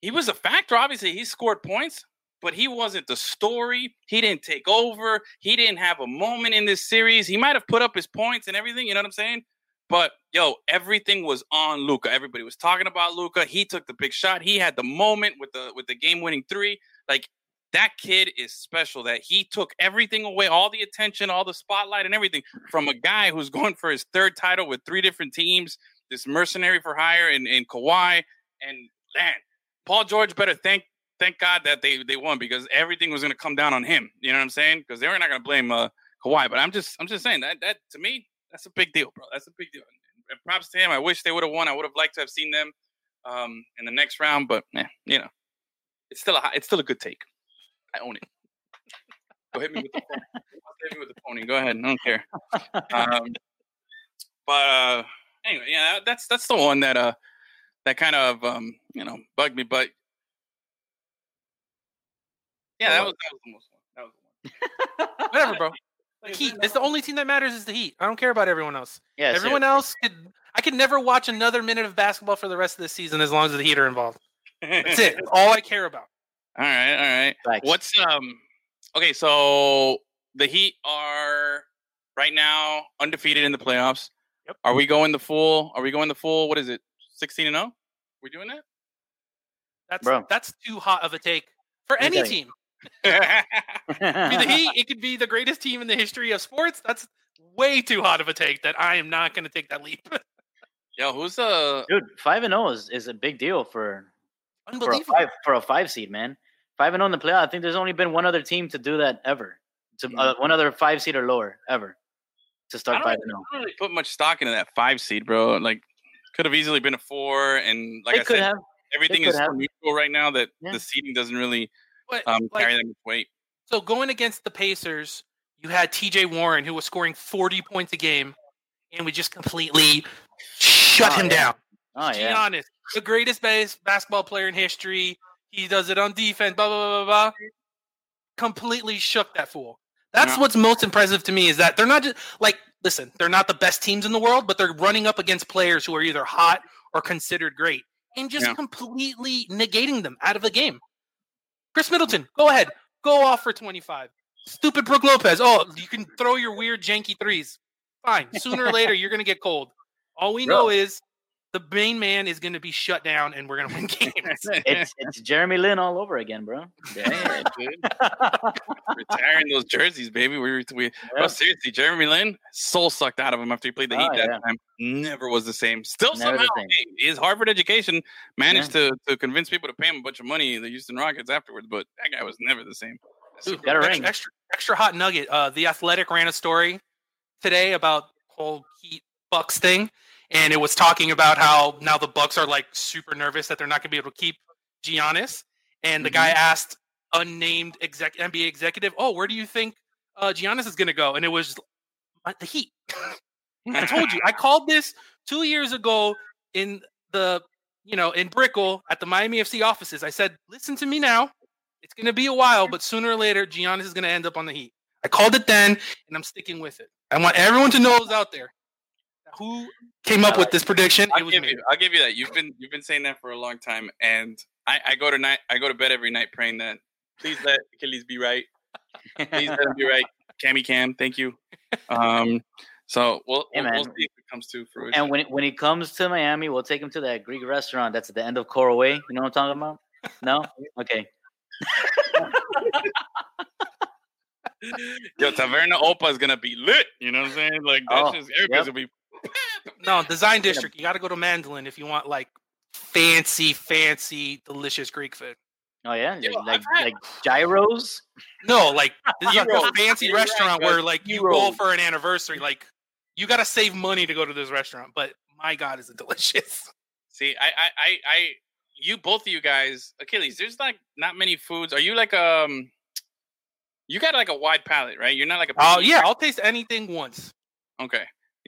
he was a factor. Obviously, he scored points, but he wasn't the story. He didn't take over. He didn't have a moment in this series. He might have put up his points and everything. You know what I'm saying? But yo, everything was on Luka. Everybody was talking about Luka. He took the big shot. He had the moment with the with the game winning three. Like that kid is special. That he took everything away, all the attention, all the spotlight, and everything from a guy who's going for his third title with three different teams. This mercenary for hire in in Kawhi and man, Paul George better thank thank God that they they won because everything was going to come down on him. You know what I'm saying? Because they were not going to blame uh, Kawhi. But I'm just I'm just saying that that to me that's a big deal, bro. That's a big deal. And props to him. I wish they would have won. I would have liked to have seen them um, in the next round, but eh, you know, it's still a it's still a good take. I own it. Go hit me with the phone. Hit me with the pony. Go ahead. I don't care. Um, but uh, anyway, yeah, that's that's the one that uh that kind of um you know bugged me, but yeah, that was that was the most one. That was the one. Whatever, bro. The Heat. It's the only team that matters is the Heat. I don't care about everyone else. Yeah, everyone else could. I could never watch another minute of basketball for the rest of the season as long as the Heat are involved. That's it. That's all I care about. All right, all right. Facts. What's um? Okay, so the Heat are right now undefeated in the playoffs. Yep. Are we going the full? Are we going the full? What is it? Sixteen and zero? We doing that? That's Bro. that's too hot of a take for any tell team. Could be the Heat. It could be the greatest team in the history of sports. That's way too hot of a take. That I am not going to take that leap. Yo, who's uh? Dude, five and zero is, is a big deal for for a Unbelievable. five for a five seed, man. Five and zero in the playoff. I think there's only been one other team to do that ever. To uh, one other five seed or lower ever to start five and zero. I don't really put much stock into that five seed, bro. Like, could have easily been a four, and like They I could said, have. everything could is so have. neutral right now that Yeah. the seeding doesn't really But, um, like, carry much weight. So going against the Pacers, you had T.J. Warren who was scoring 40 points a game, and we just completely shut Oh, him yeah. down. Oh yeah. Giannis, the greatest base basketball player in history. He does it on defense. Blah blah blah blah. blah. Completely shook that fool. That's Yeah. what's most impressive to me is that they're not just like listen. They're not the best teams in the world, but they're running up against players who are either hot or considered great, and just Yeah. completely negating them out of the game. Khris Middleton, go ahead, go off for twenty five. Stupid Brooke Lopez. Oh, you can throw your weird janky threes. Fine. Sooner or later, you're gonna get cold. All we know is the main man is going to be shut down, and we're going to win games. It's it's Jeremy Lin all over again, bro. Yeah. Retiring those jerseys, baby. We, we Yeah. oh, seriously, Jeremy Lin, soul sucked out of him after he played the Oh, Heat that yeah. time. Never was the same. Still Never somehow, same. hey, his Harvard education managed to, to convince people to pay him a bunch of money, the Houston Rockets afterwards, but that guy was never the same. Dude, Got a extra, ring. extra extra hot nugget. Uh, the Athletic ran a story today about whole Heat Bucks thing, and it was talking about how now the Bucks are like super nervous that they're not going to be able to keep Giannis. And the guy asked unnamed exec NBA executive, "Oh, where do you think uh, Giannis is going to go?" And it was "Uh, the Heat. I told you. I called this two years ago in the you know in Brickell at the Miami FC offices. I said, "Listen to me now. It's going to be a while, but sooner or later, Giannis is going to end up on the Heat." I called it then, and I'm sticking with it. I want everyone to know who's out there who came up with this prediction. I'll was give me. you. I'll give you that. You've been you've been saying that for a long time, and I, I go to night. I go to bed every night praying that please let Achilles be right. Please let him be right. Cammy Cam, thank you. Um, so we'll Hey, we'll, we'll see if it comes to fruition. And when it, when he comes to Miami, we'll take him to that Greek restaurant that's at the end of Coral Way. You know what I'm talking about? No? Okay. Yo, Taverna Opa is gonna be lit. You know what I'm saying? Like that's Oh, just everybody's yep. gonna be. No, Design District. You got to go to Mandolin if you want like fancy, fancy, delicious Greek food. Oh yeah, Yo, like had- like gyros. No, like this is like a fancy restaurant where like you go for an anniversary. Like you got to save money to go to this restaurant, but my God, is it delicious? See, I, I, I, I, you both of you guys, Achilles. There's like not many foods. Are you like um? You got like a wide palate, right? You're not like a. Oh picky yeah, I'll taste anything once. Okay.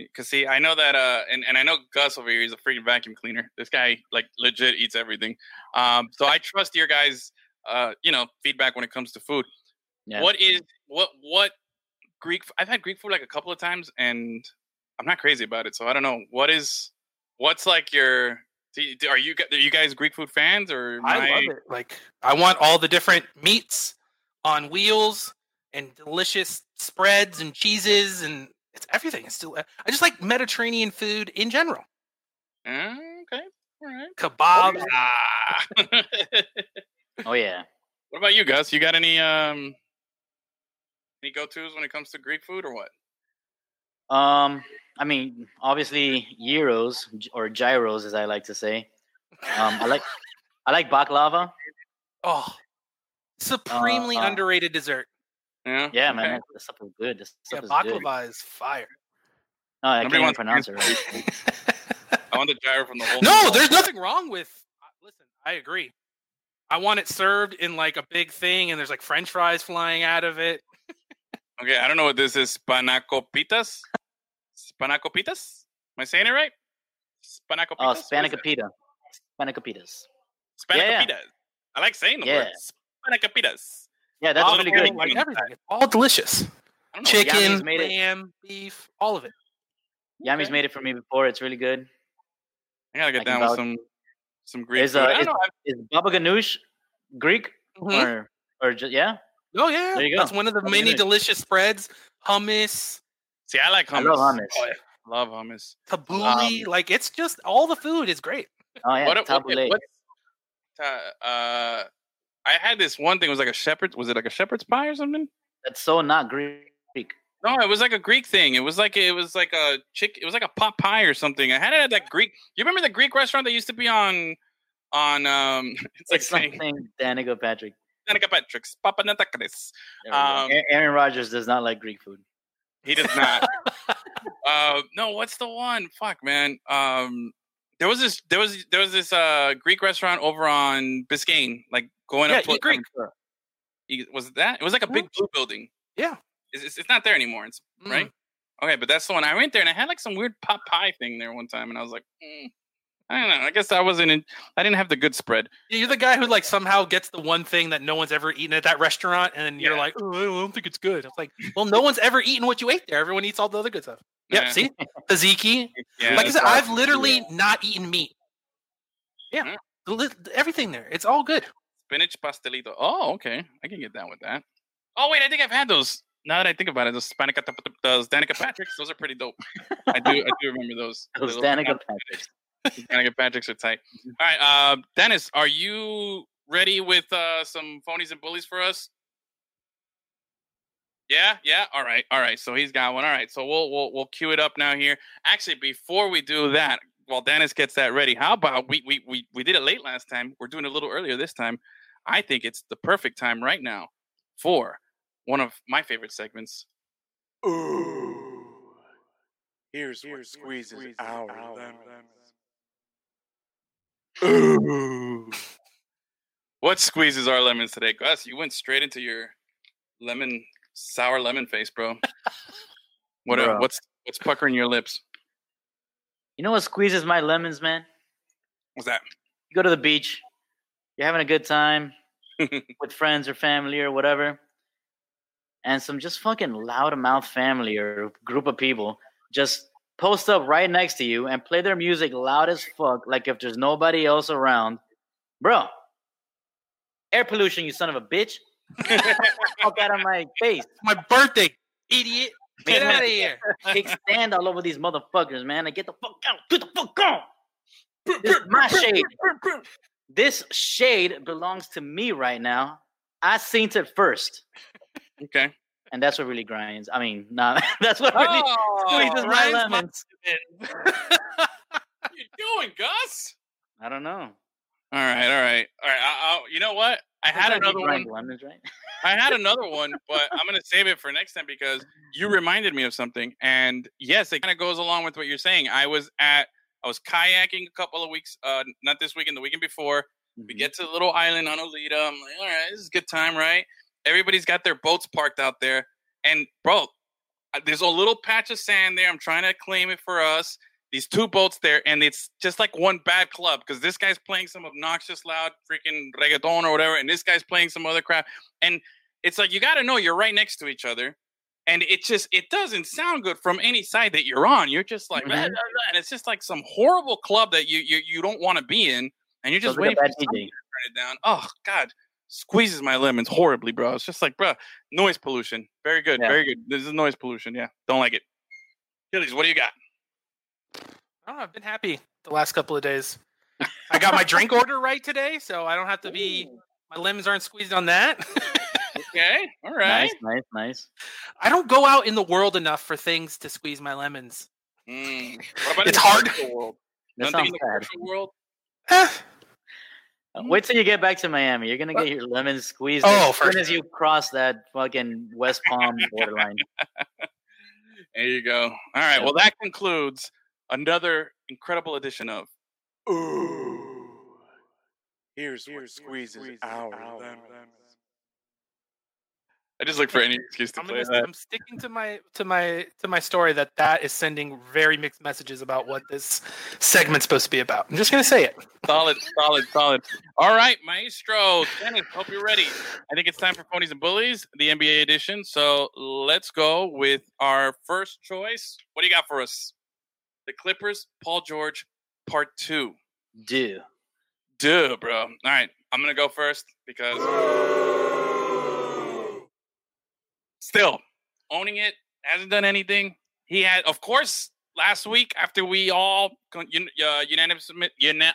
Because see, I know that, uh, and, and I know Gus over here is a freaking vacuum cleaner. This guy like legit eats everything. Um, so I trust your guys, uh, you know, feedback when it comes to food. Yeah. What is what what Greek? I've had Greek food like a couple of times, and I'm not crazy about it. So I don't know what is what's like your. Are you gu- are you guys Greek food fans or? I am love it. Like I want all the different meats on wheels and delicious spreads and cheeses and it's everything. It's still I just like Mediterranean food in general. Uh, okay, all right. Kebabs. Ah. Oh yeah. what about you, Gus? You got any um any go tos when it comes to Greek food or what? Um, I mean, obviously gyros or gyros, as I like to say. Um, I like I like baklava. Oh, supremely Uh, uh. underrated dessert. Yeah, Yeah, okay. man, that, that stuff is good. This Yeah, stuff is good. baklava is fire. No, I Nobody can't even pronounce it right. I want the gyro from the whole. no, there's nothing wrong with. uh, Listen, I agree. I want it served in like a big thing, and there's like French fries flying out of it. Okay, I don't know what this is. Panacopitas. Panacopitas. Am I saying it right? Spanacopitas? Oh, What is that? Spanakopita. Spanakopita's. Spanacopitas. Yeah, yeah. I like saying the Yeah. word. Spanacopitas. Yeah, that's Oh, really good. Like everything. It's all delicious. I don't know. Yammy's Chicken, made it. lamb, beef, all of it. Yami's Okay. made it for me before. It's really good. I gotta get can down with vouch. some some Greek Is, uh, I don't is- know. I- Is Baba Ganoush Greek Mhm. or or just yeah? Oh yeah, There you go. that's go. one of the Baba many ganoush. delicious spreads. Hummus, See, I like hummus. I love hummus. Oh, yeah. Love hummus. tabbouleh, like it's just all the food is great. Oh yeah, what, what, tabbouleh. what's, uh, uh, I had this one thing. It was like a shepherd. Was it like a shepherd's pie or something? That's so not Greek. No, it was like a Greek thing. It was like it was like a chick. It was like a pot pie or something. I had it at that Greek. You remember the Greek restaurant that used to be on on um? It's like It's saying something Danica Patrick. Danica Patrick's we go. Um, Aaron Rodgers does not like Greek food. He does not. uh, no, what's the one? Fuck, man. Um, there was this. There was there was this uh Greek restaurant over on Biscayne, like going Yeah, up. to- Eat Greek. Was it that? It was like a big blue building. Yeah. It's, it's, it's not there anymore. It's Mm. right. Okay, but that's the one. I went there and I had like some weird pot pie thing there one time, and I was like, mm, I don't know. I guess I wasn't. In, I didn't have the good spread. You're the guy who like somehow gets the one thing that no one's ever eaten at that restaurant, and you're Yeah. like, oh, I don't think it's good. It's like, well, no one's ever eaten what you ate there. Everyone eats all the other good stuff. Yep. Yeah. See, tzatziki. Yeah, like I said, that's I've all- literally not eaten meat. Yeah, Mhm. everything there. It's all good. spinach pastelito. Oh, okay. I can get down with that. Oh wait, I think I've had those. Now that I think about it, those Spanica, those Danica Patricks, those are pretty dope. I do, I do remember those. Those Those Danica Patricks. Danica Patricks are tight. All right, uh, Dennis, are you ready with uh, some phonies and bullies for us? Yeah, yeah. All right, all right. So he's got one. All right, so we'll we'll we'll cue it up now here. Actually, before we do that, while Dennis gets that ready, how about we we we we did it late last time. We're doing it a little earlier this time. I think it's the perfect time right now for one of my favorite segments. Ooh. Here's, what squeezes our Ooh. What squeezes our lemons today, Gus? You went straight into your lemon sour lemon face, bro. What? Uh, Bro. what's what's puckering your lips? You know what squeezes my lemons, man? What's that? You go to the beach, you're having a good time with friends or family or whatever, and some just fucking loudmouth family or group of people just post up right next to you and play their music loud as fuck, like if there's nobody else around. Bro, air pollution, you son of a bitch. fuck out of my face. My birthday, idiot. Get out of here. Kickstand all over these motherfuckers, man. Like, get the fuck out. Get the fuck out. This is my shade. This shade belongs to me right now. I seen it first. Okay. And that's what really grinds. I mean, nah, that's what really squeezes my lemons. What you doing, Gus? I don't know. All right, all right, all right. I, I, you know what? I had Sometimes another one. Lemons, right? I had another one, but I'm gonna save it for next time because you reminded me of something. And yes, it kind of goes along with what you're saying. I was at I was kayaking a couple of weeks, uh, not this weekend, the weekend before. We Mhm. get to the little island on Oleta. I'm like, all right, this is a good time, right? Everybody's got their boats parked out there, and bro, there's a little patch of sand there. I'm trying to claim it for us. These two boats there, and it's just like one bad club because this guy's playing some obnoxious, loud, freaking reggaeton or whatever, and this guy's playing some other crap. And it's like you got to know you're right next to each other, and it just it doesn't sound good from any side that you're on. You're just like, Mhm. "Blah, blah, blah," and it's just like some horrible club that you you, you don't want to be in, and you're just waiting for to turn it down. Oh God, squeezes my lemons horribly, bro. It's just like, bro, noise pollution. Very good, Yeah. very good. This is noise pollution. Yeah, don't like it. Gillies, what do you got? I don't know, I've been happy the last couple of days. I got my drink order right today, so I don't have to be. My lemons aren't squeezed on that. Okay, all right. Nice, nice, nice. I don't go out in the world enough for things to squeeze my lemons. Mm. What about in It's the hard. commercial World? That Nothing in sounds the bad. world. Eh, Uh, mm-hmm. Wait till you get back to Miami. You're gonna get your lemons squeezed Oh, as soon as you cross that fucking West Palm borderline. There you go. All right. Yeah. Well, that concludes another incredible edition of Ooh. Here's, what squeezes our lemons. I just look for any excuse to I'm, play gonna, that. I'm sticking to my to my to my story that that is sending very mixed messages about what this segment's supposed to be about. I'm just gonna say it. Solid, solid, solid. All right, Maestro, Dennis, hope you're ready. I think it's time for Ponies and Bullies, the NBA edition. So let's go with our first choice. What do you got for us? The Clippers, Paul George, part two. Do. Duh, bro. All right, I'm gonna go first because still owning it hasn't done anything. He had, of course, last week after we all uh, unanimous, una-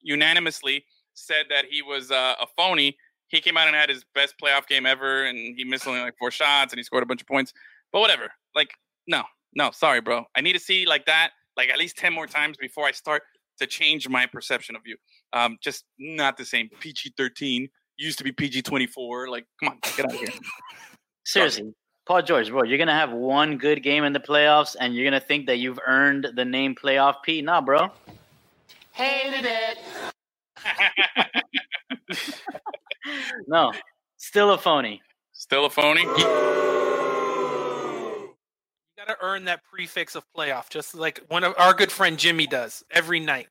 unanimously said that he was uh, a phony. He came out and had his best playoff game ever, and he missed only like four shots, and he scored a bunch of points. But whatever. Like, no, no, sorry, bro. I need to see like that, like at least ten more times before I start to change my perception of you. Um, just not the same. PG thirteen used to be PG twenty four. Like, come on, get out of here. Seriously, Paul George, bro, you're gonna have one good game in the playoffs, and you're gonna think that you've earned the name Playoff P. Nah, bro. Hated it. No, still a phony. Still a phony. You gotta earn that prefix of playoff, just like one of our good friend Jimmy does every night.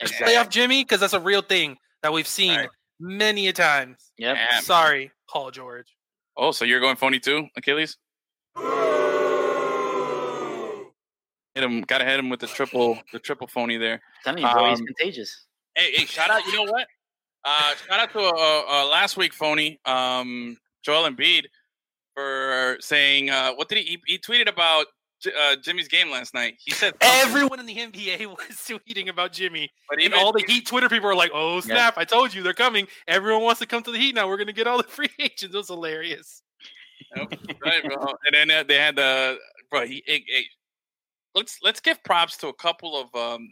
Exactly. Playoff Jimmy, because that's a real thing that we've seen Right. many a times. Yep. Yeah. Sorry, Paul George. Oh, so you're going phony too, Achilles? Hit him. Gotta hit him with the triple, the triple phony there. telling you, bro, he's Um, contagious. Hey, hey, shout out! You know what? Uh, shout out to uh, uh, last week phony, um, Joel Embiid for saying uh, what did he? He, he tweeted about uh, Jimmy's game last night. He said Everyone in the NBA was tweeting about Jimmy. but And all the Heat Twitter people are like, "Oh snap! I told you they're coming. Everyone wants to come to the Heat now. We're gonna get all the free agents." It was hilarious. Yep, right, bro. And then uh, they had the bro. He, let's let's give props to a couple of um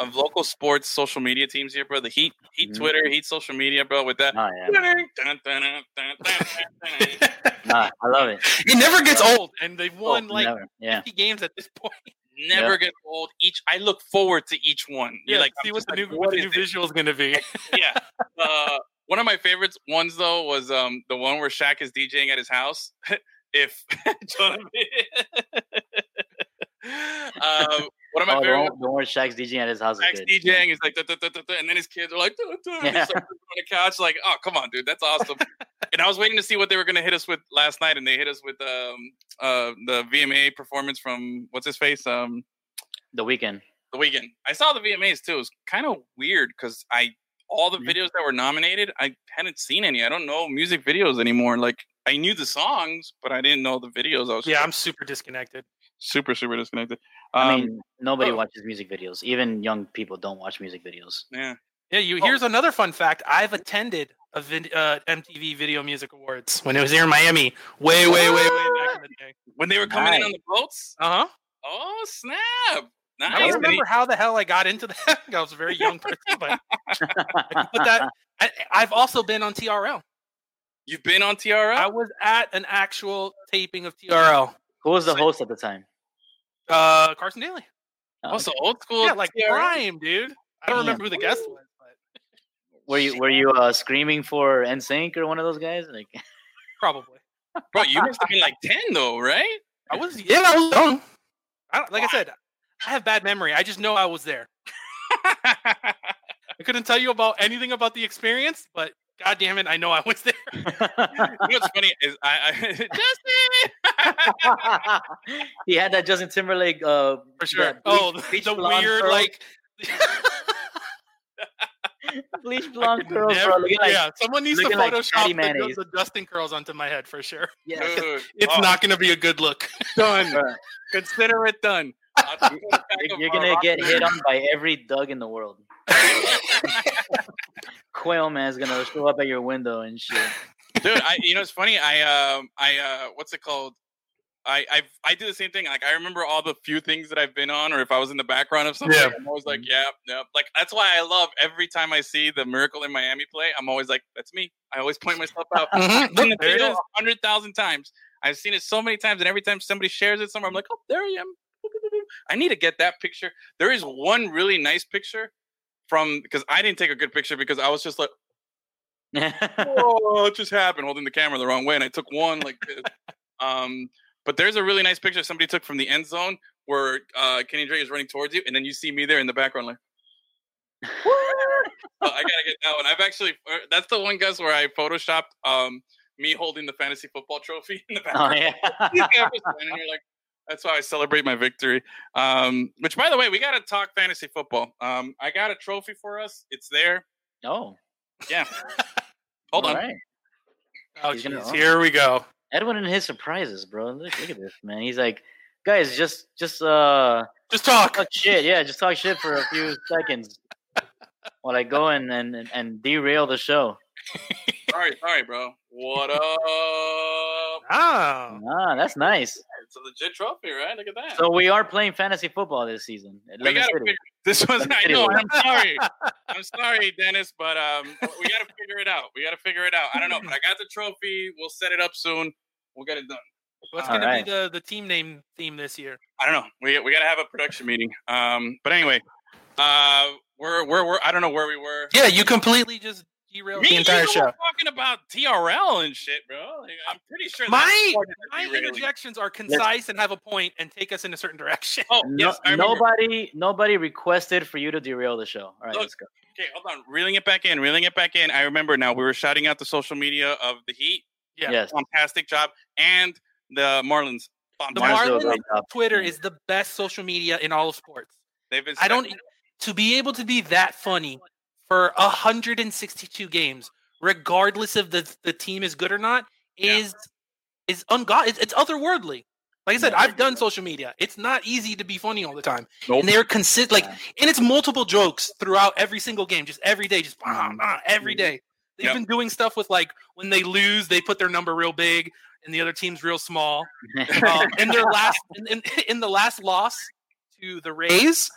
of local sports social media teams here, bro. The Heat, Heat Mhm. Twitter, Heat social media, bro. With that. Oh yeah. Nah, I love it. It never gets old, and they've won Oh, like never. Yeah. 50 games at this point. Never get old. Each I look forward to each one. You're Yeah, like see what just the like, new, what what the new visual is gonna be. yeah. Uh, one of my favorites ones though was um the one where Shaq is DJing at his house. if um, one of my Oh, favorite don't, don't worry, Shaq's DJing at his house is Shaq's good. DJing is like, "Duh, duh, duh, duh, duh," and then his kids are like, "Duh, duh," and Yeah. like, on the couch, like, oh, come on, dude, that's awesome. and I was waiting to see what they were going to hit us with last night, and they hit us with um, uh, the VMA performance from what's his face, um, The weekend. the weekend. I saw the VMAs too. It was kind of weird because I all the Mhm. videos that were nominated, I hadn't seen any. I don't know music videos anymore. Like I knew the songs, but I didn't know the videos. I was yeah, I'm super disconnected. Super super disconnected. I Um, mean, nobody oh. watches music videos. Even young people don't watch music videos. yeah. Yeah, you. Oh. Here's another fun fact. I've attended a vid, uh, MTV Video Music Awards when it was here in Miami, way, way, way, way back in the day. When they were coming in on the boats. Uh huh. Oh snap! I don't remember how the hell I got into that. I was a very young person, but I put that. I, I've also been on TRL. You've been on TRL. I was at an actual taping of TRL. Who was the So- host at the time? Uh, Carson Daly. Oh, also okay. old school. Yeah, like TRL. prime, dude. I don't Damn. remember who the guest was, but Were you were you uh, screaming for NSYNC or one of those guys? Like, probably. Bro, you must have been like ten though, right? I was. Yeah, I was young. I don't, like I said, I have bad memory. I just know I was there. I couldn't tell you about anything about the experience, but god damn it, I know I was there. you know what's funny is I, I Justin. he had that Justin Timberlake uh, For sure. that oh, bleach- the, bleach the weird curls. like bleach blonde curls, never- bro. Looking like, yeah, someone needs to looking like Photoshop Patty the, Mayonnaise. the Dustin curls onto my head for sure. yeah. Dude, It's oh, not going to be a good look. done. Bruh. Consider it done. I'll take a pack You're, you're gonna get hit on by every Doug in the world. Quail man's gonna show up at your window and shit. dude. I, you know, it's funny. I, um, I, uh, what's it called? I, I, I do the same thing. Like, I remember all the few things that I've been on, or if I was in the background of something, Yeah. I'm always like, yeah, yeah. Like, that's why I love every time I see the Miracle in Miami play. I'm always like, that's me. I always point myself out. I've seen the it a hundred thousand times. I've seen it so many times, and every time somebody shares it somewhere, I'm like, oh, there I am. I need to get that picture. There is one really nice picture from because I didn't take a good picture because I was just like, whoa, it just happened, holding the camera the wrong way, and I took one like this. Um, but there's a really nice picture somebody took from the end zone where uh, Kenyan Drake is running towards you, and then you see me there in the background, like. Oh, I gotta get that one. I've actually uh, that's the one guys where I photoshopped um me holding the fantasy football trophy in the oh background. yeah. and you're like, that's why I celebrate my victory. Um, which by the way, we gotta talk fantasy football. Um, I got a trophy for us. It's there. oh. Yeah. Hold all on. right. Oh, He's gonna- jeez, here we go. Edwin and his surprises, bro. Look, look at this, man. He's like, guys, just just uh Just talk. talk shit. Yeah, just talk shit for a few seconds while I go and and, and derail the show. Sorry, sorry, bro. What up? Oh. Ah, that's nice. It's a legit trophy, right? Look at that. So we are playing fantasy football this season. We gotta figure this was I know. I'm sorry. I'm sorry, Dennis, but um we gotta figure it out. We gotta figure it out. I don't know, but I got the trophy. We'll set it up soon. We'll get it done. What's All going right. to be the, the team name theme this year? I don't know. We we gotta have a production meeting. Um, but anyway, uh, we're we're, we're I don't know where we were. Yeah, you completely just derailed Me the entire you show. were talking about TRL and shit, bro. Like, I'm uh, pretty sure My part of the my interjections are concise and have a point and take us in a certain direction. Oh No, yes, nobody nobody requested for you to derail the show. All right, Look, let's go. Okay, hold on. Reeling it back in. Reeling it back in. I remember now. We were shouting out the social media of the Heat. Yeah. Yes. Fantastic job, and the Marlins. The Marlins Marlins. Twitter is the best social media in all of sports. They've been. I don't to be able to be that funny for 162 games, regardless of the the team is good or not, Yeah. is is ungod. It's, it's otherworldly. Like I said, I've done social media. It's not easy to be funny all the time, Nope. and they're consist like, Yeah. and it's multiple jokes throughout every single game, just every day, just bah, bah, every day. They've Yep. been doing stuff with like when they lose, they put their number real big, and the other team's real small. Um, in their last, in, in, in the last loss to the Rays,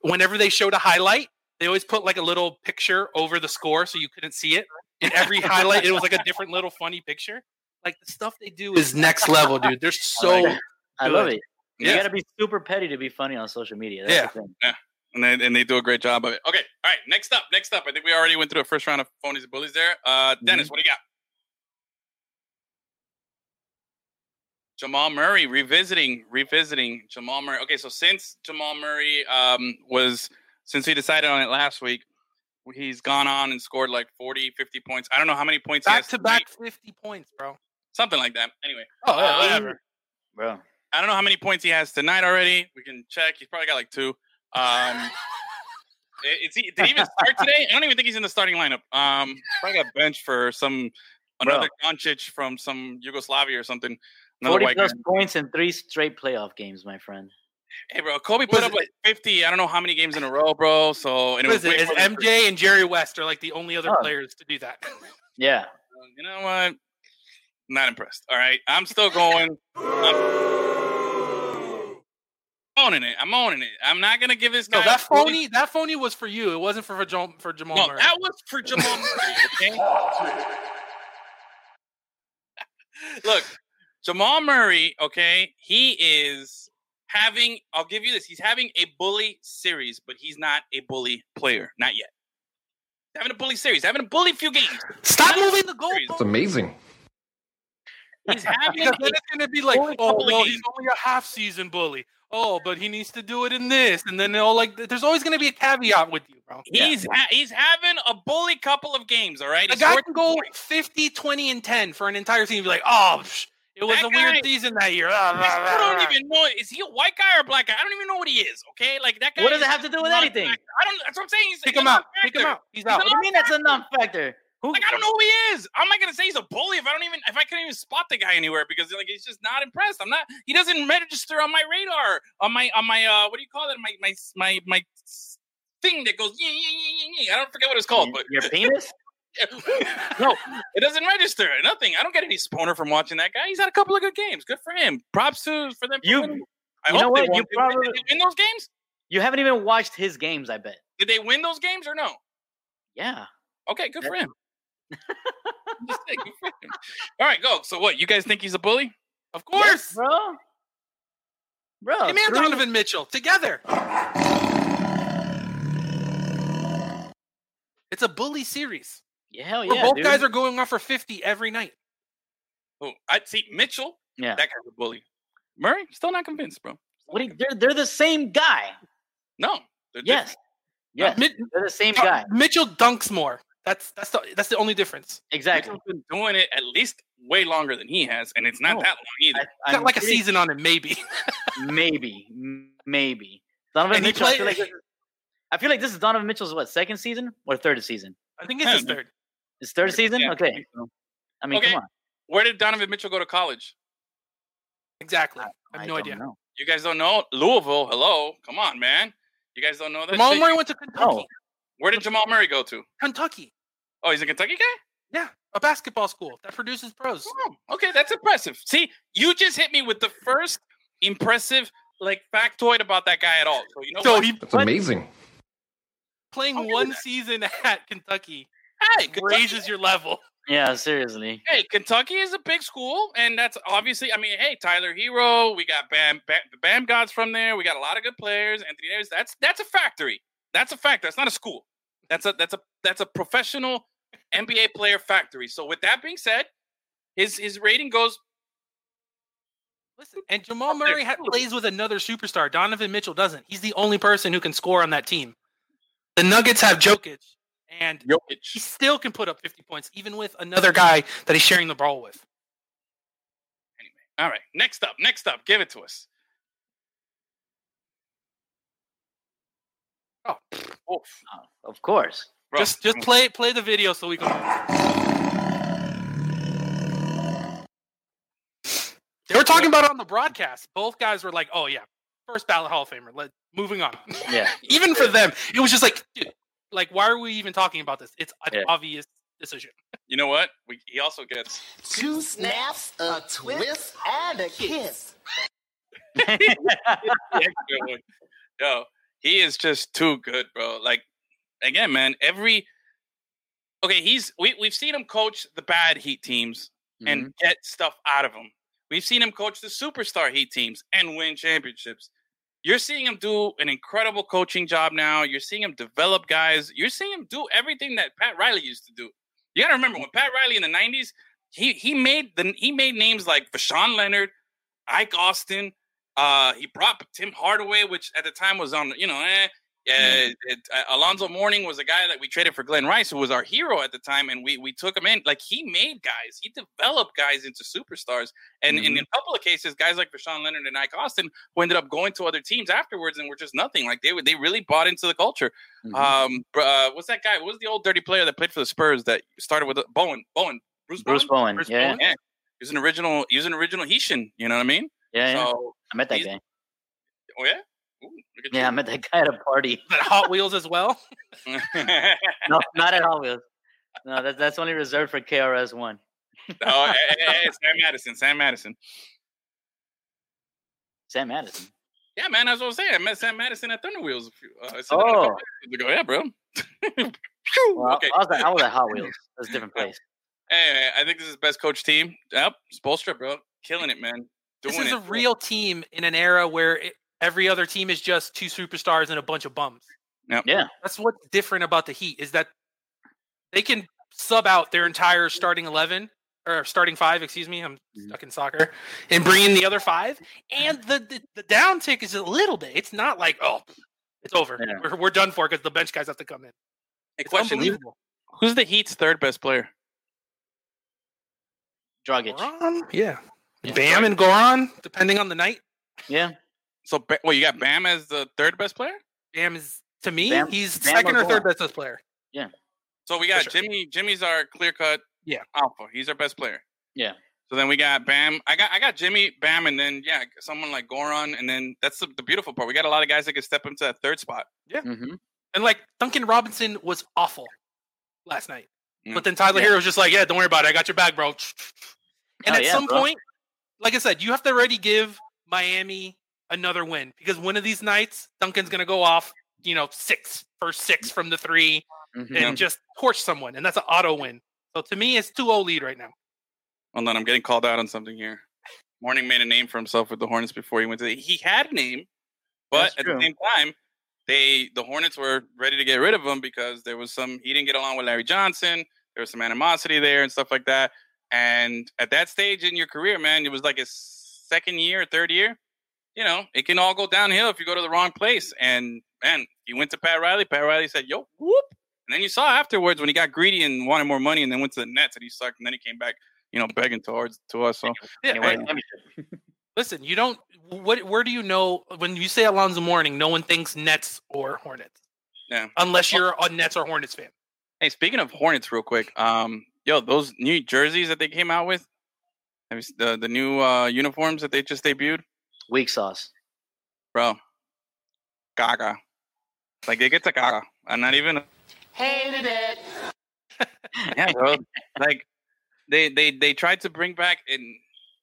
whenever they showed a highlight, they always put like a little picture over the score so you couldn't see it. In every highlight, it was like a different little funny picture. Like the stuff they do is next level, dude. They're so I love good. it. You Yeah. gotta be super petty to be funny on social media. That's Yeah. the thing. and they, and they do a great job of it. Okay, all right. Next up, next up. I think we already went through a first round of phonies and bullies there. Uh, Dennis, what do you got? Jamal Murray revisiting, revisiting Jamal Murray. Okay, so since Jamal Murray um, was, since we decided on it last week, he's gone on and scored like 40, 50 points. I don't know how many points he back has to tonight. back 50 points, bro. something like that. Anyway, Oh, yeah, Um, whatever. Bro. I don't know how many points he has tonight already. We can check. He's probably got like two. Um, is he, did he even start today? I don't even think he's in the starting lineup. Um, probably got benched for some another Doncic from some Yugoslavia or something. Another 40 white guy. plus points in three straight playoff games, my friend. Hey, bro, Kobe Was put up it- like fifty. I don't know how many games in a row, bro. So and it was is it? way Is three. MJ and Jerry West are like the only other Oh. players to do that. Yeah. You know what? Not impressed. All right, I'm still going. I'm owning it. I'm owning it. I'm not gonna give this guy. No, that phony, that phony was for you. It wasn't for for, Jamal- for Jamal No, Murray. that was for Jamal Murray. Okay. Look, Jamal Murray. Okay, he is having. I'll give you this. He's having a bully series, but he's not a bully player. Not yet. He's having a bully series. Having a bully few games. Stop moving the Series. It's amazing. He's having. Because then a- it's going to be like, oh, well, he's only a half season bully. Oh, but he needs to do it in this, and then they'll like. There's always going to be a caveat with you, bro. He's ha- he's having a bully couple of games. All right. A guy can go 40. 50, 20, and 10 for an entire season. and Be like, oh, psh, it was That a weird guy- season that year. I don't even know. Is he a white guy or a black guy? I don't even know what he is. Okay, like that guy. What does it have to do with anything? black. I don't. That's what I'm saying. He's, Pick he's him out. Pick him out. He's out. What do you mean that's a non-factor? Who? Like I don't know who he is. I'm not gonna say he's a bully if I don't even if I couldn't even spot the guy anywhere because like he's just not impressed. I'm not. He doesn't register on my radar on my on my uh what do you call it my my my my thing that goes yeah yeah yeah yeah. yeah. I don't forget what it's called, but Your penis? no, it doesn't register. Nothing. I don't get any spawner from watching that guy. He's had a couple of good games. Good for him. Props to for them. for You- I you know what? You probably- win those games. You haven't even watched his games, I bet. Did they win those games or no? Yeah. Okay, good for him. Just saying, good for him. All right, go. So what? You guys think he's a bully? Of course. bro. Bro. Him and Donovan Mitchell together. It's a bully series. Yeah, hell yeah. both dude. guys are going off for 50 every night. Oh, I'd see Mitchell. Yeah. That guy's a bully. Murray, still not convinced, bro. What do you- they're they're the same guy. No. they're Yes. different. Yes. Mit- They're the same Uh, guy. Mitchell dunks more. That's that's the that's the only difference. Exactly. Mitchell's been doing it at least way longer than he has, and it's not No. that long either. I, Got I'm like a season on it, maybe. Maybe, maybe. Donovan And he Mitchell. I feel like this is, I feel like this is Donovan Mitchell's what second season or third season? I think it's his third. His third season. Yeah, okay. think so. I mean, Okay. come on. Where did Donovan Mitchell go to college? Exactly. I I have no don't idea. know. You guys don't know Louisville. Hello, come on, man. You guys don't know that. Jamal shit? Murray went to Kentucky. No. Where did Jamal Murray go to? Kentucky. Oh, he's a Kentucky guy. Yeah, a basketball school that produces pros. Oh, okay, that's impressive. See, you just hit me with the first impressive like factoid about that guy at all. So you know So what? he That's amazing. playing one that. season at Kentucky hey, Kentucky, raises your level. Yeah, seriously. hey, Kentucky is a big school, and that's obviously. I mean, hey, Tyler Herro, we got Bam, Bam, Bam Gods from there. We got a lot of good players. Anthony Davis. That's that's a factory. That's a factory. That's not a school. That's a that's a that's a professional NBA player factory. So with that being said, his his rating goes. Listen, and Jamal Murray ha- plays with another superstar. Donovan Mitchell doesn't. He's the only person who can score on that team. The Nuggets have Jokic, and he still can put up 50 points, even with another guy that he's sharing the ball with. All right, next up, next up, give it to us. Oh, Oof. Oh, of course. Bro, just just play play the video so we can. They were talking about it on the broadcast. Both guys were like, "Oh yeah, first ballot Hall of Famer." Let moving on. Yeah. even for them, it was just like, dude, like why are we even talking about this? It's an Yeah. obvious decision. You know what? We, he also gets. Two snaps, a twist, and a kiss. Yeah. Yo, he is just too good, bro. Like, again, man, every. Okay, he's we we've seen him coach the bad Heat teams and Mhm. get stuff out of them. We've seen him coach the superstar Heat teams and win championships. You're seeing him do an incredible coaching job now. You're seeing him develop guys. You're seeing him do everything that Pat Riley used to do. You got to remember when Pat Riley in the '90s, he he made the he made names like Voshon Lenard, Ike Austin. Uh, he brought Tim Hardaway, which at the time was on the, you know eh, Uh, it, uh, Alonzo Mourning was a guy that we traded for Glen Rice, who was our hero at the time, and we we took him in. Like he made guys, he developed guys into superstars, and in a couple of cases, guys like Rashawn Leonard and Ike Austin, who ended up going to other teams afterwards and were just nothing. Like they were, they really bought into the culture. Mhm. Um, uh, what's that guy? What was the old dirty player that played for the Spurs that started with Bowen? Bowen, Bruce Bowen. Bruce Bowen. Bruce yeah. Bowen? Yeah, he was an original. He was an original Haitian. You know what I mean? Yeah, yeah. I met that guy. oh yeah. Ooh, look at Yeah, I met that guy at a party. That Hot Wheels as well. No, not at Hot Wheels. No, that's that's only reserved for KRS One. oh, hey, hey, hey, Sam Madison. Sam Madison. Sam Madison. Yeah, man, that's what I'm saying. I met Sam Madison at Thunder Wheels a few. Uh, I said a Oh. couple days ago. yeah, bro. Well, okay. I, was at, I was at Hot Wheels. That's a different place. Hey, I think this is best coach team. Yep, Spoelstra, bro, killing it, man. Doing This is it. a real team in an era where it, every other team is just two superstars and a bunch of bums. Yeah. That's what's different about the Heat is that they can sub out their entire starting eleven or starting five. Excuse me, I'm Mhm. stuck in soccer, and bring in the other five. And the the, the down tick is a little bit. It's not like oh, it's over. Yeah. We're, we're done for because the bench guys have to come in. Hey, It's question: unbelievable. Who's the Heat's third best player? Dragic. Goran? Yeah. Yeah. Bam and Goran, depending on the night. Yeah. So, Ba- well, you got Bam as the third best player. Bam is to me, Bam- he's Bam second or or third best player. Yeah. So we got sure. Jimmy. Jimmy's our clear cut. Yeah. alpha. He's our best player. Yeah. So then we got Bam. I got I got Jimmy, Bam, and then yeah, someone like Goran, and then that's the, the beautiful part. We got a lot of guys that can step into that third spot. hmm And like Duncan Robinson was awful last night. Mm. But then Tyler Yeah. Herro was just like, yeah, don't worry about it. I got your back, bro. And Oh, at yeah, some bro. point, like I said, you have to already give Miami another win because one of these nights, Duncan's going to go off, you know, six for six from the three hmm and just torch someone. And that's an auto win. So to me, it's 2 0 lead right now. Hold on, I'm getting called out on something here. Mourning made a name for himself with the Hornets before he went to the. He had a name, but at the same time, they the Hornets were ready to get rid of him because there was some. He didn't get along with Larry Johnson. there was some animosity there and stuff like that. And at that stage in your career, man, it was like a second year, third year. You know, it can all go downhill if you go to the wrong place. And man, he went to Pat Riley. Pat Riley said, "Yo, whoop," and then you saw afterwards when he got greedy and wanted more money, and then went to the Nets and he sucked, and then he came back, you know, begging towards to us. So Yeah, Anyway, hey, listen, you don't. What? Where do you know when you say Alonzo Mourning? No one thinks Nets or Hornets, yeah. unless you're a Nets or Hornets fan. Hey, speaking of Hornets, real quick, um, yo, those new jerseys that they came out with, the the new uh, uniforms that they just debuted, Weak sauce. bro, Gaga, like they get to Gaga, and not even Hated it. yeah, bro. like they they they tried to bring back and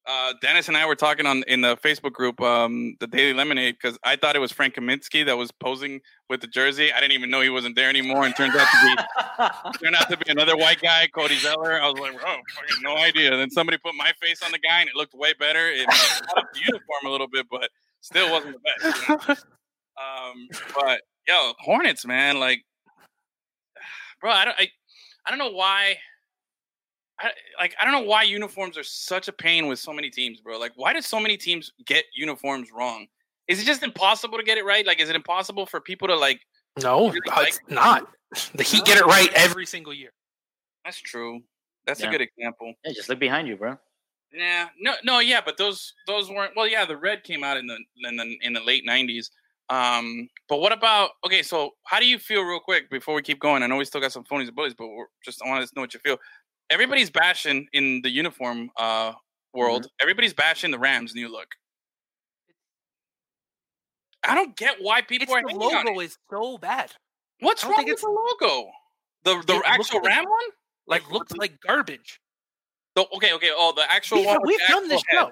uh Dennis and I were talking on in the Facebook group, um, the Daily Lemonade, because I thought it was Frank Kaminsky that was posing with the jersey. I didn't even know he wasn't there anymore, and turns out to be turned out to be another white guy, Cody Zeller. I was like, oh, fucking no idea. Then somebody put my face on the guy, and it looked way better. It up the uniform a little bit, but still wasn't the best. you know? Um, but yo, Hornets, man, like, bro, I don't, I, I don't know why. I, like I don't know why uniforms are such a pain with so many teams, bro. Like, why do so many teams get uniforms wrong? Is it just impossible to get it right? Like, is it impossible for people to like? No, Really uh, it's like- not. The Heat get it right every single year. That's true. That's Yeah. a good example. Yeah, just look behind you, bro. Yeah, no, no, yeah, but those those weren't. Well, yeah, the red came out in the in the in the late '90s. Um, but what about? Okay, so how do you feel, real quick, before we keep going? I know we still got some phonies and bullies, but we're just I want to know what you feel. Everybody's bashing in the uniform uh world. Everybody's bashing the Rams' new look. I don't get why people It's are the logo is so bad. What's wrong with the logo? The the actual looks like- Ram one? Like looked like garbage. The, okay, okay. Oh, the actual We've, one. we've done this head. show.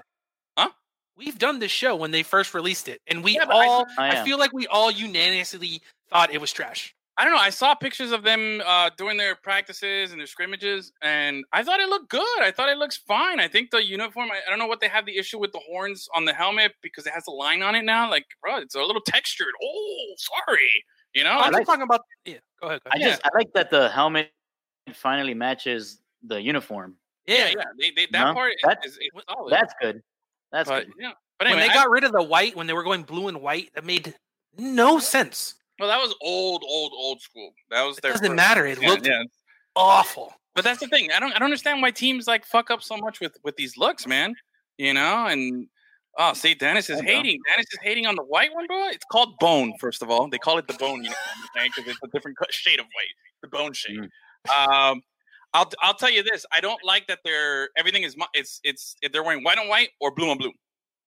Huh? We've done this show when they first released it, and we Yeah, but I all. Oh, I, feel like we all unanimously thought it was trash. I don't know. I saw pictures of them uh, doing their practices and their scrimmages, and I thought it looked good. I thought it looks fine. I think the uniform. I, I don't know what they have the issue with the horns on the helmet because it has a line on it now. Like, bro, it's a little textured. Oh, sorry. You know, I'm like- talking about. Yeah, go ahead. Go I ahead. just I like that the helmet finally matches the uniform. yeah, yeah. They, they, that No, part that- is, is solid. That's good. That's but good. yeah. But when they I- got rid of the white, when they were going blue and white, that made no sense. Well, that was old, old, old school. That was It their. doesn't first- matter. It yeah, looked yeah. awful. But that's the thing. I don't I don't understand why teams like fuck up so much with with these looks, man. You know, and oh, see, Dennis is know. hating. Dennis is hating on the white one, bro. It's called bone. First of all, they call it the bone uniform? Because it's a different shade of white, the bone shade. Um, I'll I'll tell you this. I don't like that they're everything is it's it's they're wearing white on white or blue on blue.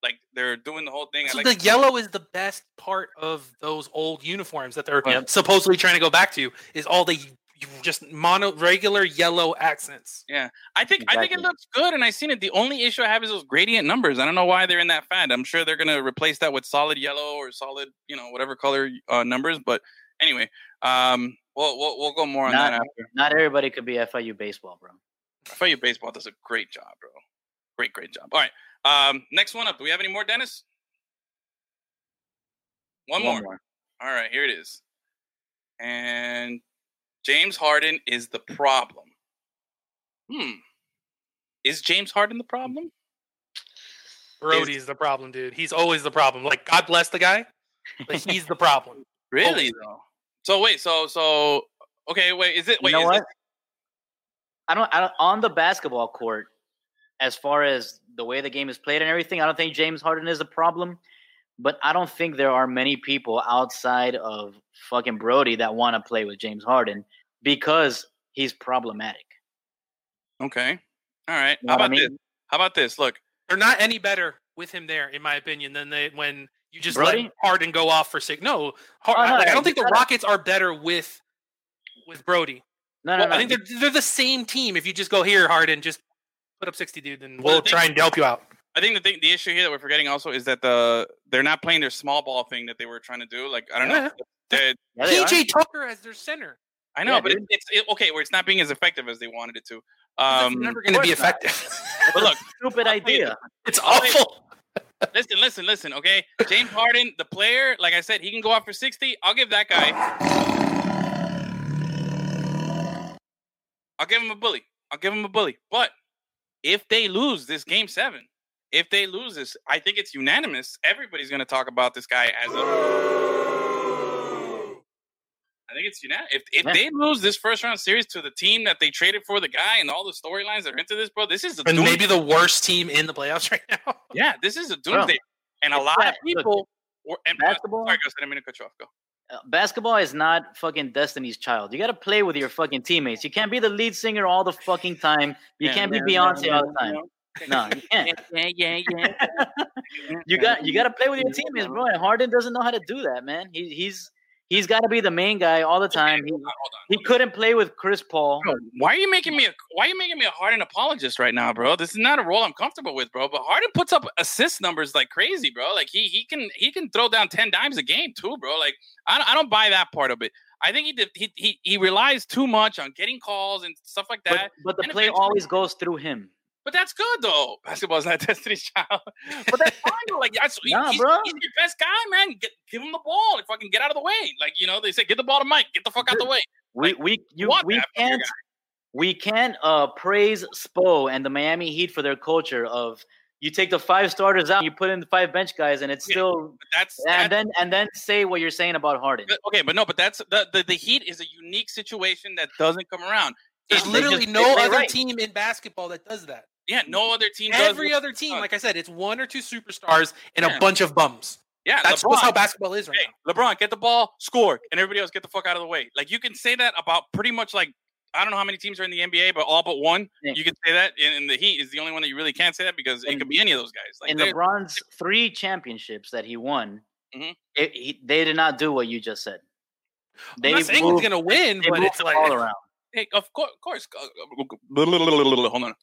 Like they're doing the whole thing. I So like the yellow is the best part of those old uniforms that they're Yep. supposedly trying to go back to. Is all the just mono regular yellow accents. Yeah, I think I think it looks good, and I seen it. The only issue I have is those gradient numbers. I don't know why they're in that fad. I'm sure they're gonna replace that with solid yellow or solid, you know, whatever color uh, numbers. But anyway, um, we'll we'll, we'll go more on Not- that after. Not everybody could be FIU baseball, bro. FIU baseball does a great job, bro. Great, great job. All right, um, next one up. Do we have any more, Dennis? One, more. All right, here it is. And James Harden is the problem. Hmm. Is James Harden the problem? Brodie's the problem, dude. He's always the problem. Like God bless the guy, but he's the problem. Really though. So wait, so so okay, wait, is it wait, You wait, know is what? it- I don't, I don't. On the basketball court, as far as the way the game is played and everything, I don't think James Harden is a problem. But I don't think there are many people outside of fucking Brodie that want to play with James Harden because he's problematic. okay. All right. You know How what I about this? How about this? Look, They're not any better with him there, in my opinion, than they when you just Brodie? let Harden go off for six. No, Har- Oh, no, like, I don't think the Rockets are better with with Brodie. No, no, Well, no. I think they're they're the same team. If you just go here, Harden, just put up sixty, dude, and Well, we'll the try thing- and help you out. I think the thing, the issue here that we're forgetting also is that the they're not playing their small ball thing that they were trying to do. Like I don't know. Yeah. They're- they. PJ Tucker as their center. I know, Yeah, but it, dude. it's it, okay. Where it's not being as effective as they wanted it to. It's Um, never going to be effective. but look, Stupid idea. it's I'll tell you- awful. listen, listen, listen. Okay, James Harden, the player, like I said, he can go out for sixty. I'll give that guy. I'll give him a bully. I'll give him a bully. But if they lose this game seven, if they lose this, I think it's unanimous. Everybody's going to talk about this guy as a. I think it's unanimous. If, if Yeah. they lose this first round series to the team that they traded for the guy and all the storylines that are into this, bro, this is a And maybe the worst team in the playoffs right now. yeah, this is a doomsday. and a lot of people were. And, uh, basketball- Sorry, go. I didn't mean to cut you off. Go. Basketball is not fucking Destiny's Child. You got to play with your fucking teammates. You can't be the lead singer all the fucking time. You Yeah, can't be Beyonce all the time. No, you can't. Yeah, yeah, yeah. You got you got to play with your teammates, bro. And Harden doesn't know how to do that, man. He, he's he's got to be the main guy all the time. He, Hold on, hold on. he couldn't play with Chris Paul. Bro, why are you making me a why are you making me a Harden apologist right now, bro? This is not a role I'm comfortable with, bro. But Harden puts up assist numbers like crazy, bro. Like he he can he can throw down ten dimes a game too, bro. Like I don't, I don't buy that part of it. I think he did, he he he relies too much on getting calls and stuff like that. but the And play always goes through him. But that's good though. Basketball's not Destiny's Child. But that's fine. Like that's Nah, he's, bro. he's your best guy, man. Get, give him the ball and fucking get out of the way. Like you know they say, get the ball to Mike. Get the fuck out the way. We Like, we you we from your can't we can't uh praise Spo and the Miami Heat for their culture of you take the five starters out, you put in the five bench guys, and it's Yeah. still that's that's and then and then say what you're saying about Harden. Okay, but no, but that's the, the the Heat is a unique situation that doesn't come around. There's It's- literally just- no other right. team in basketball that does that. Yeah, no mm-hmm. other team. Every other team, like I said, it's one or two superstars and Yeah. a bunch of bums. yeah, That's LeBron. just how basketball is right Hey, now. LeBron, get the ball, score, and everybody else get the fuck out of the way. Like you can say that about pretty much like I don't know how many teams are in the NBA, but all but one. Yeah. You can say that, and, and the Heat is the only one that you really can't say that because it could be any of those guys. Like in LeBron's three championships that he won, Mhm. it, he, they did not do what you just said. They I'm saying moved, he's gonna win, but it's like ball around. hey, of course, of course. uh, uh, uh, uh Hold on.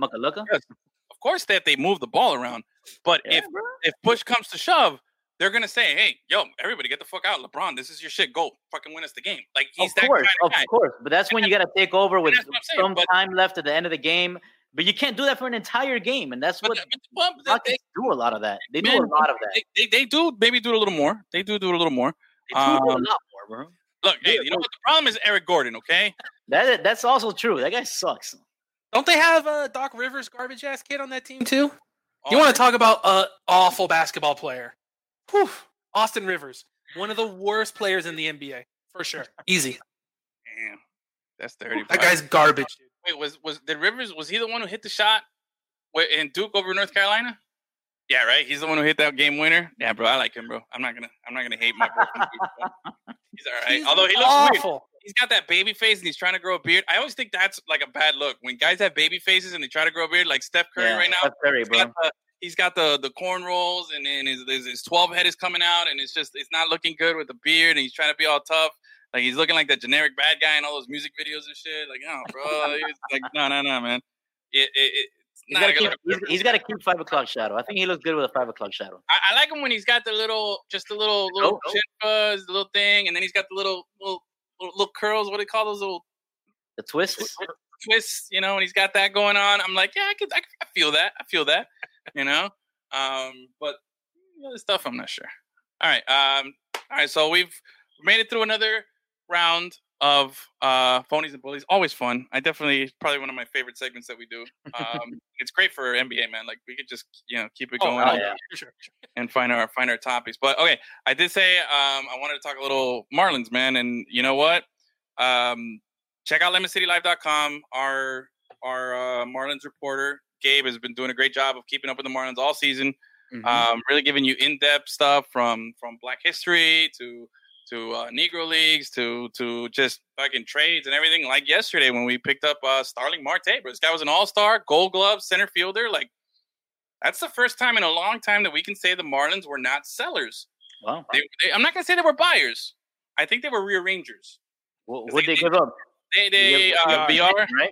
Muckalucka? Of course that they move the ball around, but Yeah, if bro. if push comes to shove, they're gonna say, "Hey, yo, everybody, get the fuck out, LeBron. This is your shit. Go, fucking win us the game." Like he's of that course, kind of of course. But that's when you got to take over with saying, some but- time left at the end of the game. But you can't do that for an entire game, and that's But, what but, but they, do a lot of that. They do a lot of that. they, they, they do maybe do it a little more. They do do it a little more. They do a um, lot more, bro. Look, hey, you know what the problem is? Eric Gordon. Okay, That that's also true. That guy sucks. Don't they have a Doc Rivers garbage ass kid on that team too? You want to talk about a awful basketball player? Whew. Austin Rivers, one of the worst players in the NBA for sure. Easy. Damn, that's dirty. That guy's garbage. Wait, was was did Rivers? Was he the one who hit the shot in Duke over North Carolina? Yeah, right. He's the one who hit that game winner. Yeah, bro, I like him, bro. I'm not gonna I'm not gonna hate my bro. from Duke, bro. He's all right. He's Although he looks weird. He's got that baby face and he's trying to grow a beard. I always think that's like a bad look when guys have baby faces and they try to grow a beard, like Steph Curry Yeah, right now. Curry, He's bro. got the he's got the the corn rolls and then his, his his twelve head is coming out and it's just it's not looking good with the beard and he's trying to be all tough. Like he's looking like that generic bad guy in all those music videos and shit. Like, oh, bro, he's like, no, no, no, man. It, it, it's He's not got to keep. He's, he's got to keep five o'clock shadow. I think he looks good with a five o'clock shadow. I, I like him when he's got the little, just a little, little Oh, oh. chin fuzz, the little thing, and then he's got the little, little, little, curls. What do they call those little The twists. twists, you know, and he's got that going on. I'm like, yeah, I could, I, I feel that, I feel that, you know. Um, but the other stuff, I'm not sure. All right, um, all right. So we've made it through another round of uh phonies and bullies. Always fun. I definitely probably one of my favorite segments that we do. Um, it's great for NBA, man. Like we could just you know keep it Oh, going oh, yeah. for sure. for sure. and find our find our topics. But okay, I did say um, I wanted to talk a little Marlins, man, and you know what? Um, check out lemoncitylive.com. Our our uh, Marlins reporter Gabe has been doing a great job of keeping up with the Marlins all season. Mhm. Um, really giving you in depth stuff from from Black history to to uh, Negro leagues to to just fucking trades and everything. Like yesterday when we picked up uh, Starling Marte, bro. This guy was an All Star, Gold Glove, center fielder. Like that's the first time in a long time that we can say the Marlins were not sellers. Wow. They, they, I'm not gonna say they were buyers. I think they were rearrangers. What would they give up? They they Yeah, uh, VR. VR Right.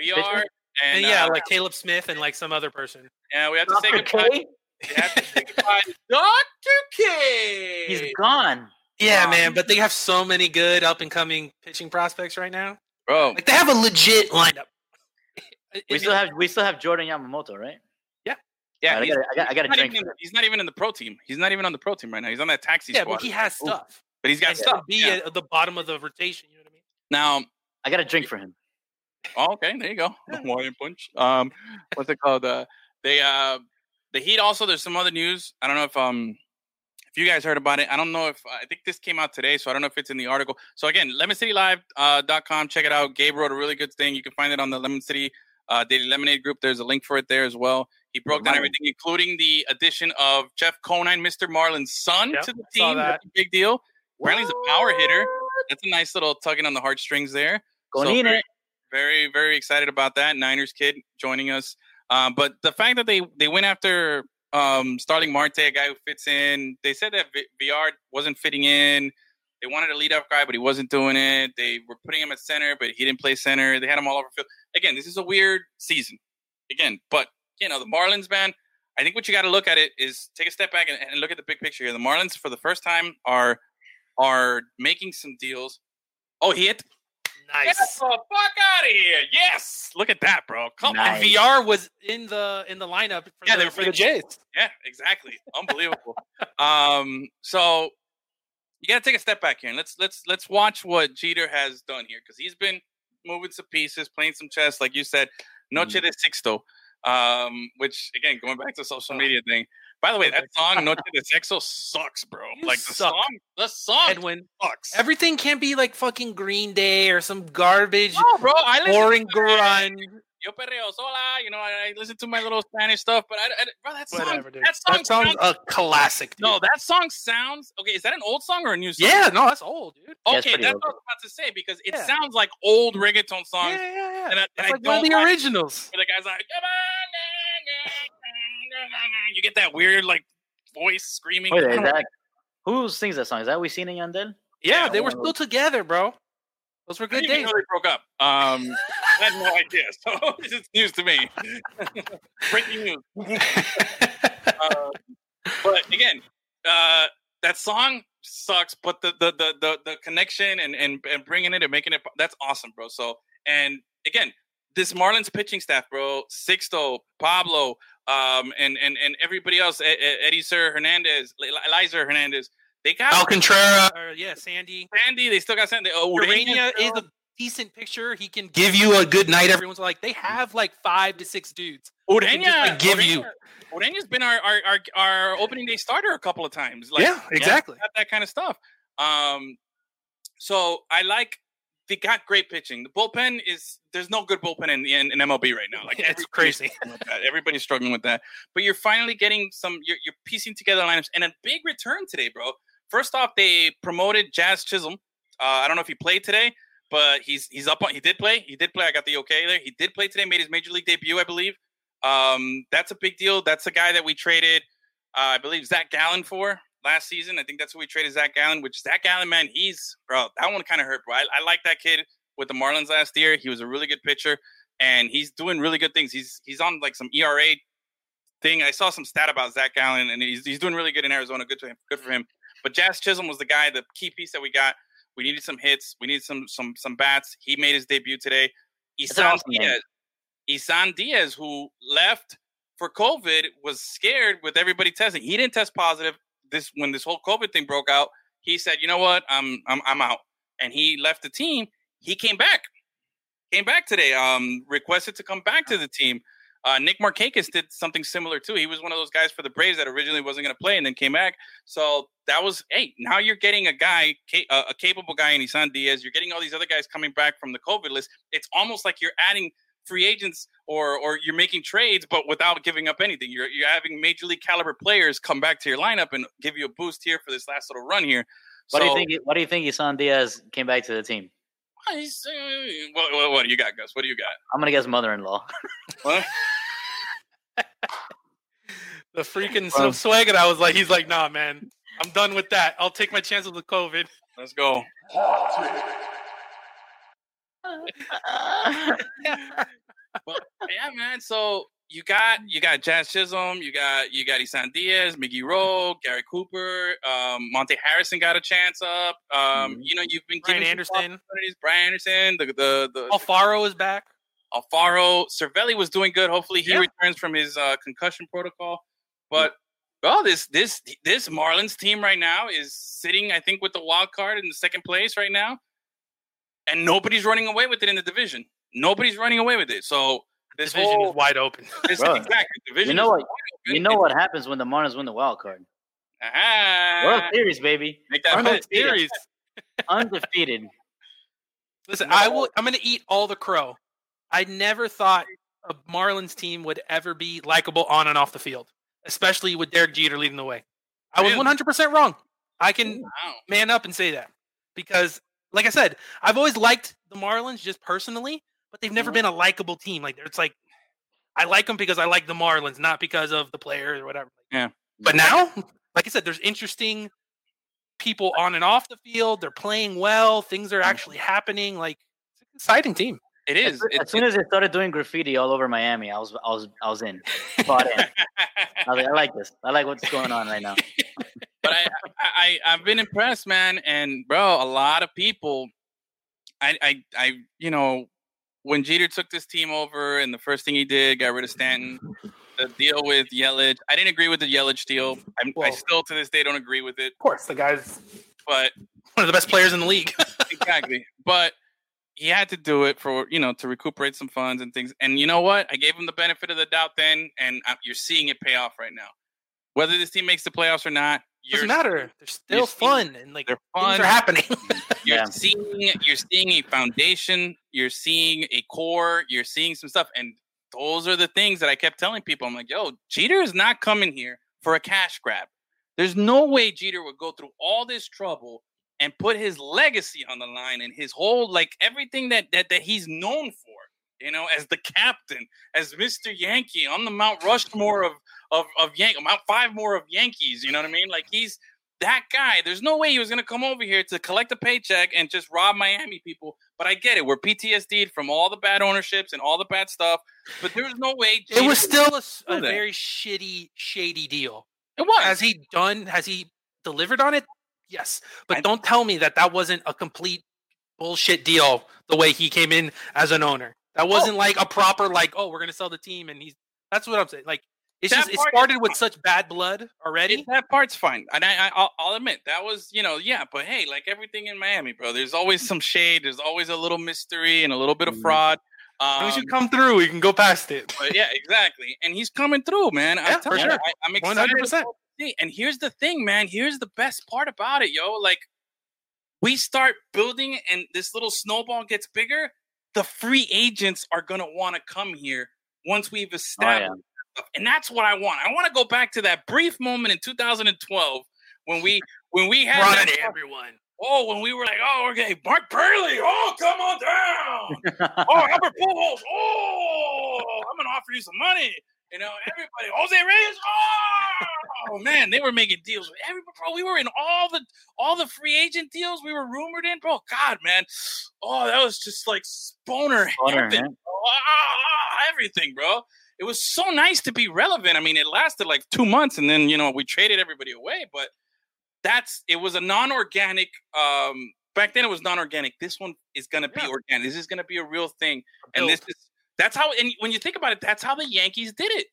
VR and And yeah, uh, like Caleb Smith and like some other person. yeah, we have to say Dr. goodbye. K. We have to say goodbye to Doctor K. He's gone. Yeah, Um, man, but they have so many good up and coming pitching prospects right now. bro. Like they have a legit lineup. We still have we still have Jordan Yamamoto, right? Yeah, I he's, I gotta, I gotta not drink. even in, he's not even in the pro team. He's not even on the pro team right now. He's on that taxi yeah, squad. but he has Ooh. stuff. But he's got And stuff. be yeah. at the bottom of the rotation. You know what I mean? Now, I got a drink for him. Oh, okay, there you go. The Hawaiian punch. Um, what's it called? Uh, they uh, the Heat. Also, there's some other news. I don't know if um, if you guys heard about it. I don't know if I think this came out today, so I don't know if it's in the article. So again, lemoncitylive.com. Uh, dot com. check it out. Gabe wrote a really good thing. You can find it on the Lemon City uh, Daily Lemonade group. There's a link for it there as well. He broke down everything, including the addition of Jeff Conine, Mr. Marlin's son, Yep, to the team. that. That's a big deal. Apparently, he's a power hitter. That's a nice little tugging on the heartstrings there. Con So Ine. very, very, very excited about that. Niners kid joining us. Um, but the fact that they they went after um, Starling Marte, a guy who fits in, they said that VR wasn't fitting in. They wanted a lead up guy, but he wasn't doing it. They were putting him at center, but he didn't play center. They had him all over field. Again, this is a weird season. Again, but you know the Marlins, man. I think what you got to look at it is take a step back and, and look at the big picture here. The Marlins, for the first time, are are making some deals. Oh, he hit Nice. Get the fuck out of here! Yes, look at that, bro. Come on. Nice. VR was in the in the lineup for Yeah, the, they were for the Jays. Yeah, exactly. Unbelievable. um, so you got to take a step back here and let's let's let's watch what Jeter has done here because he's been moving some pieces, playing some chess, like you said. Noche de Sixto, um, which again, going back to social media thing. By the way, that song Noche de Sexo sucks, bro. You Like the suck. song, the song Edwin, sucks. everything can't be like fucking Green Day or some garbage, no, bro, I listen boring grunge. Yo perreo sola, you know, I, I listen to my little Spanish stuff, but I, I bro, that song, Whatever, dude. that song, That song's sounds- a classic. Dude. no, that song sounds okay. Is that an old song or a new song? yeah, no, that's old, dude. Okay, pretty that's old. what I was about to say because it Yeah. sounds like old reggaeton songs. yeah, yeah. And I, and That's I like one of don't the like originals. where the guy's like, "Come on," you get that weird like voice screaming. Wait, is that who sings that song? Is that Wisin y Yandel? Yeah, Yeah, they were still together, bro. Those were I good didn't even days. know they broke up. Um, I had no idea. So this is news to me. Breaking news. Uh, but again, uh, that song sucks, but the the the the, the connection and, and and bringing it and making it that's awesome, bro. So and again, this Marlins pitching staff, bro, Sixto, Pablo, um, and and and everybody else, Eddie Sir Hernandez, Eliza Hernandez, they got Alcantara, or yeah, Sandy. Sandy. They still got Sandy. Oh, Ureña Ureña is a decent picture. He can give you a good night. Everyone's like, they have like five to six dudes. Ureña, just, like, give you- Ureña's been our, our our our opening day starter a couple of times. Like, yeah, exactly. got that kind of stuff. Um, so I like they got great pitching. The bullpen is there's no good bullpen in the in, in MLB right now. Like Yeah, it's crazy. struggling with that. Everybody's struggling with that. But you're finally getting some. You're, you're piecing together lineups and a big return today, bro. First off, they promoted Jazz Chisholm. Uh, I don't know if he played today, but he's he's up on. He did play. He did play. I got the okay there. He did play today. Made his major league debut, I believe. Um, that's a big deal. That's a guy that we traded. Uh, I believe Zach Gallen for last season. I think that's who we traded Zach Gallen. Which Zach Gallen, man, he's bro. That one kind of hurt, bro. I, I like that kid with the Marlins last year. He was a really good pitcher, and he's doing really good things. He's he's on like some ERA thing. I saw some stat about Zach Gallen, and he's he's doing really good in Arizona. Good to him. Good for him. But Jazz Chisholm was the guy, the key piece that we got. We needed some hits. We needed some some some bats. He made his debut today. Isan awesome. Diaz, Isan Diaz, who left for COVID, was scared with everybody testing. He didn't test positive. This when this whole COVID thing broke out, he said, "You know what? I'm I'm I'm out," and he left the team. He came back, came back today. Um, requested to come back to the team. Uh, Nick Markakis did something similar too. He was one of those guys for the Braves that originally wasn't going to play and then came back. So that was hey. Now you're getting a guy, a capable guy in Isan Diaz. You're getting all these other guys coming back from the COVID list. It's almost like you're adding free agents or or you're making trades, but without giving up anything. You're you're having major league caliber players come back to your lineup and give you a boost here for this last little run here. What do you think? What do you think? Isan Diaz came back to the team. He's, uh, What, what, what do you got, Gus? What do you got? I'm gonna guess mother-in-law. What? The freaking Well- swag, and I was like, he's like, nah, man, I'm done with that. I'll take my chances with the COVID. Let's go. Well, yeah, man. So you got you got Jazz Chisholm, you got you got Isan Diaz, Miggy Rowe, Garrett Cooper, um, Monte Harrison got a chance up. Um, You know, you've been Brian giving Anderson. Brian Anderson, the the the Alfaro is back. Alfaro, Cervelli was doing good. Hopefully, he Yeah. returns from his uh, concussion protocol. But well, this this this Marlins team right now is sitting, I think, with the wild card in the second place right now, and nobody's running away with it in the division. Nobody's running away with it. So this Division whole is wide open. this, Bro, exactly division. You know what? You know what happens when the Marlins win the wild card? Ah, World Series, baby. make that World. Series. Undefeated. Listen, I will. I'm going to eat all the crow. I never thought a Marlins team would ever be likable on and off the field, especially with Derek Jeter leading the way. I was 100 percent wrong. I can Wow. man up and say that because, like I said, I've always liked the Marlins just personally, but they've never mm-hmm. been a likable team. Like it's like I like them because I like the Marlins, not because of the players or whatever. Yeah. But now, like I said, there's interesting people on and off the field. They're playing well. Things are mm-hmm. actually happening. Like it's an exciting team. It is. As, is. as soon as they started doing graffiti all over Miami, I was I was I was in. Bought in. I was like, I like this. I like what's going on right now. but I, I, I I've been impressed, man. And bro, a lot of people, I, I, I, you know, when Jeter took this team over, and the first thing he did, got rid of Stanton, the deal with Yelich. I didn't agree with the Yelich deal. I'm, I still to this day don't agree with it. Of course, the guy's But one of the best players in the league. exactly. But he had to do it for you know to recuperate some funds and things. And you know what? I gave him the benefit of the doubt then, and I, you're seeing it pay off right now. Whether this team makes the playoffs or not, Doesn't matter. They're still seeing- fun and like they're things fun. are happening. You're Yeah. seeing you're seeing a foundation. You're seeing a core. You're seeing some stuff, and those are the things that I kept telling people. I'm like, yo, Jeter is not coming here for a cash grab. There's no way Jeter would go through all this trouble and put his legacy on the line and his whole like everything that that that he's known for. You know, as the captain, as Mr. Yankee on the Mount Rushmore of of of Mount Five more of Yankees. You know what I mean? Like he's that guy. There's no way he was going to come over here to collect a paycheck and just rob Miami people. But I get it. We're PTSD'd from all the bad ownerships and all the bad stuff. But there was no way. it was still a, that. very shitty, shady deal. It was. Has he done? Has he delivered on it? Yes, but I- don't tell me that that wasn't a complete bullshit deal. The way he came in as an owner, that oh. wasn't like a proper like, oh, we're gonna sell the team, and he's. That's what I'm saying. Like, it's That just it started with such bad blood already. It- that part's fine, and I, I I'll, I'll admit that was you know yeah, but hey, like everything in Miami, bro, there's always some shade, there's always a little mystery and a little bit of Mhm. fraud. As as you Um, come through, you can go past it. but yeah, exactly, and he's coming through, man. I'm Yeah, for telling you, sure. I, I'm excited. 100%. see. And here's the thing, man. Here's the best part about it, yo. Like we start building, and this little snowball gets bigger. The free agents are gonna want to come here once we've established stuff. And that's what I want. I want to go back to that brief moment in 2012 when we when we had Run that- everyone. oh when we were like oh okay Mark Buehrle oh come on down oh Albert Pujols oh I'm gonna offer you some money you know everybody Jose Reyes oh man they were making deals with everybody bro we were in all the all the free agent deals we were rumored in bro God man oh that was just like boner Boner, heaven man. bro. Ah, everything bro it was so nice to be relevant. I mean, it lasted like two months, and then you know we traded everybody away. But that's it was a non-organic. Um, back then it was non-organic. This one is going to be organic. This is going to be a real thing, and this is that's how. And when you think about it, that's how the Yankees did it.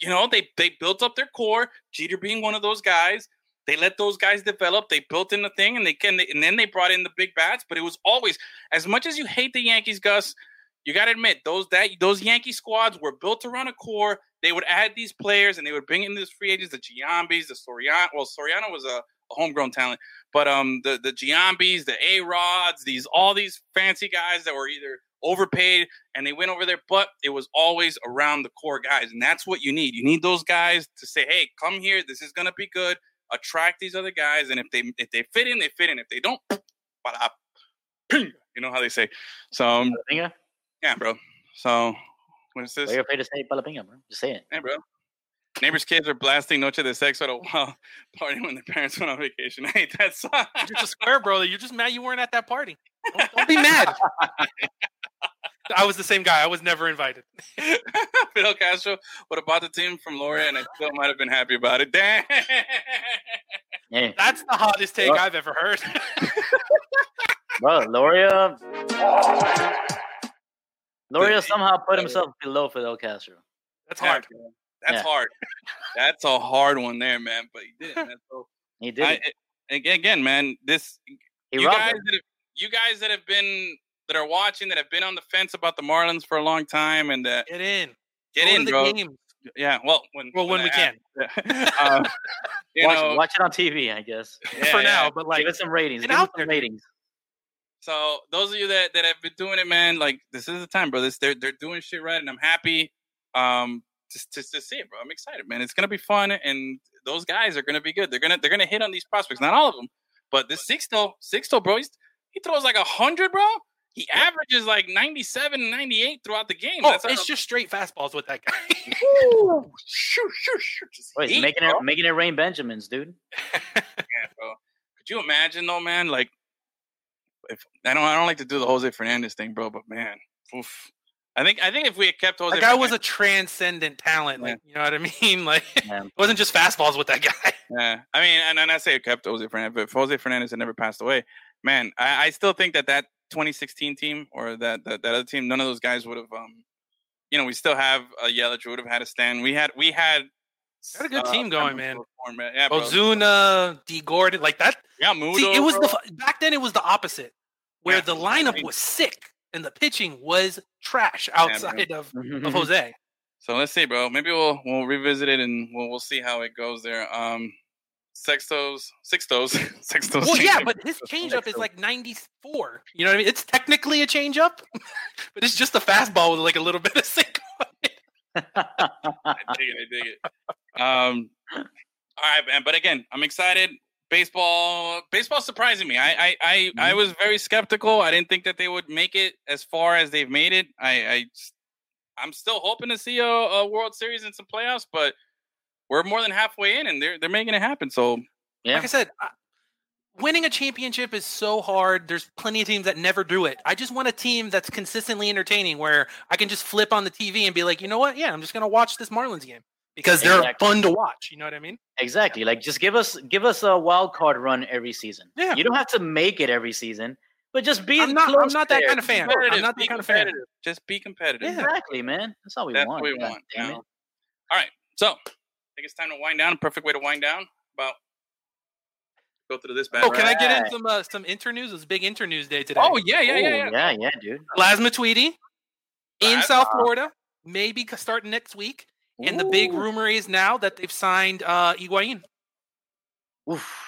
You know, they they built up their core. Jeter being one of those guys. They let those guys develop. They built in the thing, and they can. And then they brought in the big bats. But it was always as much as you hate the Yankees, Gus you got to admit those that those Yankee squads were built around a core. They would add these players and they would bring in these free agents, the Giambis, the Soriano. Well, Soriano was a, a homegrown talent, but um, the the Giambis, the A Rods, these all these fancy guys that were either overpaid and they went over there, but it was always around the core guys, and that's what you need. You need those guys to say, "Hey, come here. This is gonna be good." Attract these other guys, and if they if they fit in, they fit in. If they don't, you know how they say. So um? Yeah, bro. So what is this? Why are you afraid to say jalapeno, bro? Just say it. Hey, bro. Neighbors' kids are blasting Noche de Sexo at a wild party when their parents went on vacation. I hate that song. You're just a square, brother. You're just mad you weren't at that party. Don't, don't be mad. I was the same guy. I was never invited. Fidel Castro would have bought the team from Loria, and I still might have been happy about it. Damn. Hey, That's the hottest take Well- I've ever heard. bro, Loria. Loria somehow put himself below Fidel Castro. That's hard. bro. That's Yeah. hard. That's a hard one there, man. But he did it, man. So He did. I, it. again, again, man, this He you guys him. that have, you guys that have been that are watching that have been on the fence about the Marlins for a long time and that Get in. get Go to in, the bro. game. Yeah, well, when Well, when we that can. happens. uh, you watch, know, watch it on TV, I guess. yeah, for yeah. now, but like Give it some ratings. get Give it out some there. ratings. So those of you that, that have been doing it, man, like this is the time, bro. This they're they're doing shit right, and I'm happy um to, to, to see it, bro. I'm excited, man. It's gonna be fun, and those guys are gonna be good. They're gonna they're gonna hit on these prospects. Not all of them, but this Sixto Sixto, bro, he's, he throws like a hundred, bro. He averages like 97 98 throughout the game. Oh, That's it's just straight fastballs with that guy. Woo! Shoot, shoot, shoot. Wait, heat, he's making bro. it making it rain Benjamins, dude. Yeah, bro. Could you imagine though, man? Like, if I don't, I don't like to do the Jose Fernandez thing, bro. But man, oof. I think, I think if we had kept Jose, that guy was a transcendent talent. Like, you know what I mean? Like, Yeah. it wasn't just fastballs with that guy. Yeah, I mean, and, and I say kept Jose Fernandez, but if Jose Fernandez had never passed away, man, I, I still think that that 2016 team or that, that that other team, none of those guys would have, um, you know, we still have a Yelich, we would have had a stand. We had, we had, Got a good uh, team going, man. Yeah. Ozuna, D. Gordon, like that. yeah, Mudo, See, it was bro. the back then. It was the opposite, where Yeah. the lineup was sick and the pitching was trash outside of, Mm-hmm. of Jose. So let's see, bro. Maybe we'll we'll revisit it and we'll we'll see how it goes there. Um, Sextos, Sixtos, Sextos. Well, yeah, but his changeup is like 94. You know what I mean? It's technically a changeup, but it's just a fastball with like a little bit of sink. I dig it. I dig it. Um, all right, man. But again, I'm excited. Baseball, baseball surprising me. I, I, I, mm-hmm. I was very skeptical. I didn't think that they would make it as far as they've made it. I, I I'm still hoping to see a, a World Series and some playoffs, but we're more than halfway in, and they're they're making it happen. So Yeah. Like I said, I, winning a championship is so hard. There's plenty of teams that never do it. I just want a team that's consistently entertaining where I can just flip on the TV and be like, you know what? Yeah, I'm just gonna watch this Marlins game because they're Exactly. fun to watch. You know what I mean? Exactly. Like just give us give us a wild card run every season. Yeah. You don't have to make it every season, but just be I'm not. I'm not that there. kind of fan. I'm not be that kind of fan. Just be competitive. Yeah. Exactly, man. That's all we That's want. what we God want. damn you All right. So I think it's time to wind down. A perfect way to wind down. About go through this bad. Oh, can I get in some uh, some inter news? It was big inter news day today. Oh yeah, yeah, yeah, Ooh, yeah. yeah, yeah, dude. Plasma Tweety in South Florida, maybe starting next week. And the big rumor is now that they've signed uh, Higuain. Oof.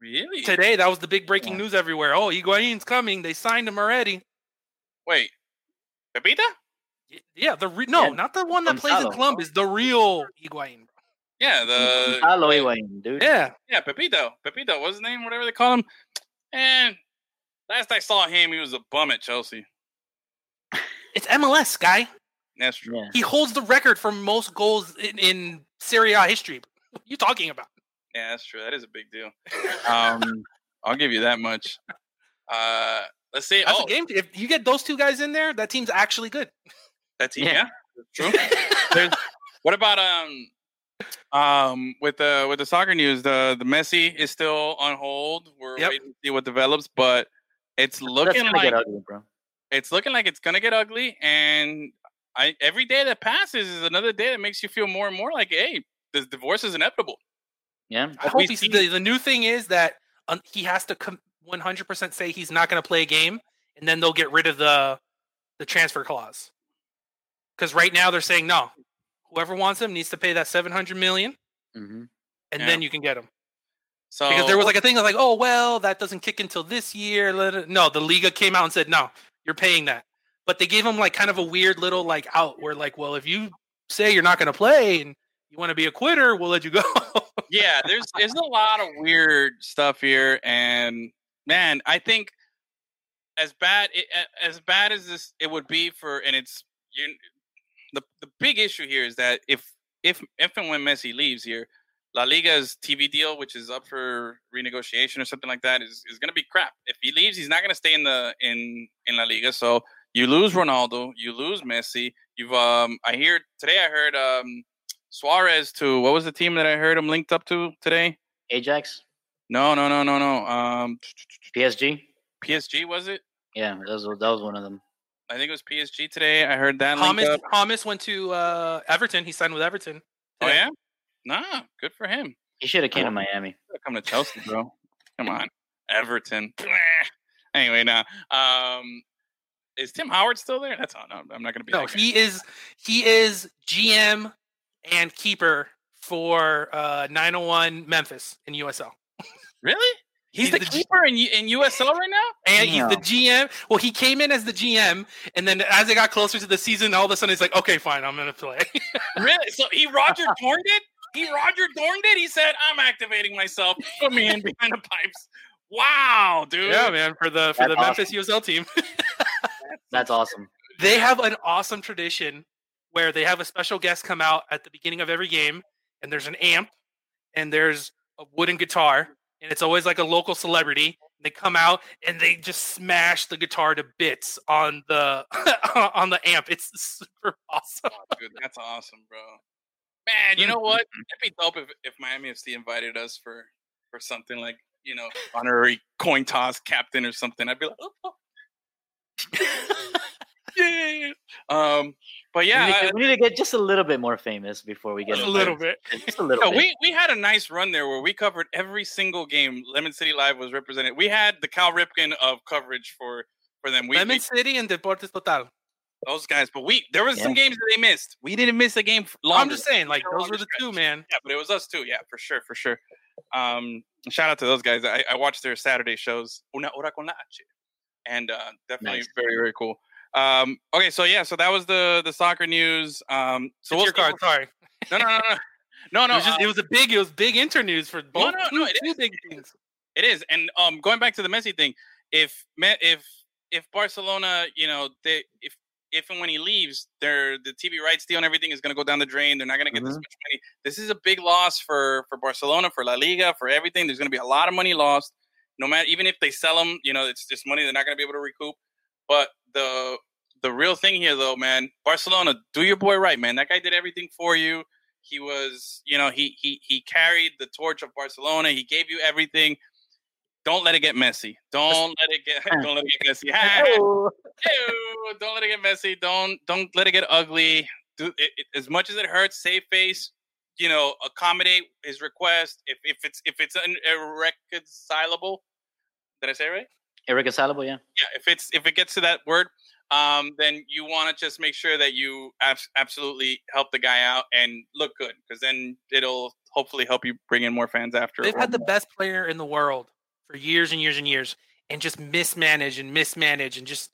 Really? Today, that was the big breaking Yeah. news everywhere. Oh, Higuain's coming. They signed him already. Wait, Pepita? Yeah, the re- no, Yeah, not the one that plays in Columbus, the real Higuain. Yeah, the Gonzalo Higuain, dude. Yeah, yeah Pepito. Pepito, what's his name? Whatever they call him. And last I saw him, he was a bum at Chelsea. it's MLS guy. That's true. Yeah. He holds the record for most goals in, in Serie A history. What are you talking about? Yeah, that's true. That is a big deal. Um, I'll give you that much. Uh, let's see. That's oh, a game. If you get those two guys in there, that team's actually good. That's yeah. Yeah. True. What about um um with the with the soccer news? The the Messi is still on hold. We're Yep. waiting to see what develops, but it's looking like get ugly, bro. it's looking like it's gonna get ugly. And I every day that passes is another day that makes you feel more and more like, hey, this divorce is inevitable. Yeah. I hope he's, the, the new thing is that um, he has to com- 100% say he's not going to play a game, and then they'll get rid of the the transfer clause. Because right now they're saying no, whoever wants him needs to pay that 700 million, hmm and Yeah. then you can get him. So Because there was like a thing of like, oh well, that doesn't kick until this year. No, the Liga came out and said no, you're paying that. But they gave him like kind of a weird little like out where like, well, if you say you're not going to play and you want to be a quitter, we'll let you go. yeah, there's there's a lot of weird stuff here, and man, I think as bad as bad as this it would be for, and it's you. The the big issue here is that if if if and when Messi leaves here, La Liga's TV deal, which is up for renegotiation or something like that, is is going to be crap. If he leaves, he's not going to stay in the in in La Liga. So you lose Ronaldo, you lose Messi. You've um, I hear today. I heard um. Suarez to what was the team that I heard him linked up to today? Ajax, No, no, no, no, no. Um, PSG. PSG was it? Yeah, that was that was one of them. I think it was PSG today. I heard that. linked James, up. James went to uh, Everton. He signed with Everton. Oh yeah, nah, good for him. He should have came to Miami. Come to Chelsea, bro. Come on, Everton. anyway, now, um, is Tim Howard still there? That's not. No, I'm not gonna be. No, he is he is GM and keeper for uh 901 Memphis in USL. really. He's, he's the, the G- keeper in in USL right now. And he's the GM. Well, he came in as the GM, and then as it got closer to the season, all of a sudden he's like, "Okay, fine, I'm gonna play." Really? So he Roger Dorned it? He Roger Dorned it? He said, I'm activating myself. Put me in behind the pipes. Wow, dude. yeah, man, for the for That's the Memphis USL team. That's awesome. they have an awesome tradition where they have a special guest come out at the beginning of every game, and there's an amp, and there's a wooden guitar, and it's always like a local celebrity. They come out and they just smash the guitar to bits on the on the amp. It's super awesome. Oh, dude, that's awesome, bro. Man, you know mm-hmm. what? It'd be dope if, if Miami FC invited us for for something like, you know, honorary coin toss captain or something. I'd be like, oh, oh. yeah. Um, but yeah, we, need I- to, we need to get just a little bit more famous before we get a little bit. Just a little No, bit. we we had a nice run there where we covered every single game. Lemon City Live was represented. We had the Cal Ripken of coverage for for them. We, Lemon we- City and Deportes Total. those guys, but we there was some games that they missed. We didn't miss a game longer. I'm just saying, like those were the two, man. Yeah, but it was us too. Yeah, for sure, for sure. Um, shout out to those guys. I, I watched their Saturday shows. Una hora con la H. And uh, definitely Nice. very, very cool. Um, okay, so yeah, so that was the the soccer news. Um, so So we'll your card, sorry. No, no, no, no, no, no. it, was just, it was a big, it was big inter news for both. no, no, two- it is. big things. It is, and um, going back to the Messi thing, if if if Barcelona, you know, they if if and when he leaves, their the TV rights deal and everything is going to go down the drain. They're not going to get this Mhm. much money. This is a big loss for for Barcelona, for La Liga, for everything. There's going to be a lot of money lost. No matter, even if they sell them, you know, it's just money they're not going to be able to recoup. But the the real thing here, though, man, Barcelona, do your boy right, man. That guy did everything for you. He was, you know, he he he carried the torch of Barcelona. He gave you everything. Don't let it get messy. Don't let it get. Don't let it get messy. Ew, don't let it get messy. Don't don't let it get ugly. Do it, it- as much as it hurts. Save face. You know, accommodate his request. If if it's if it's un- irreconcilable, did I say it right? irreconcilable, yeah. yeah if it's if it gets to that word um then you want to just make sure that you abs- absolutely help the guy out and look good because then it'll hopefully help you bring in more fans after They've had the more. best player in the world for years and years and years, and just mismanage and mismanage and just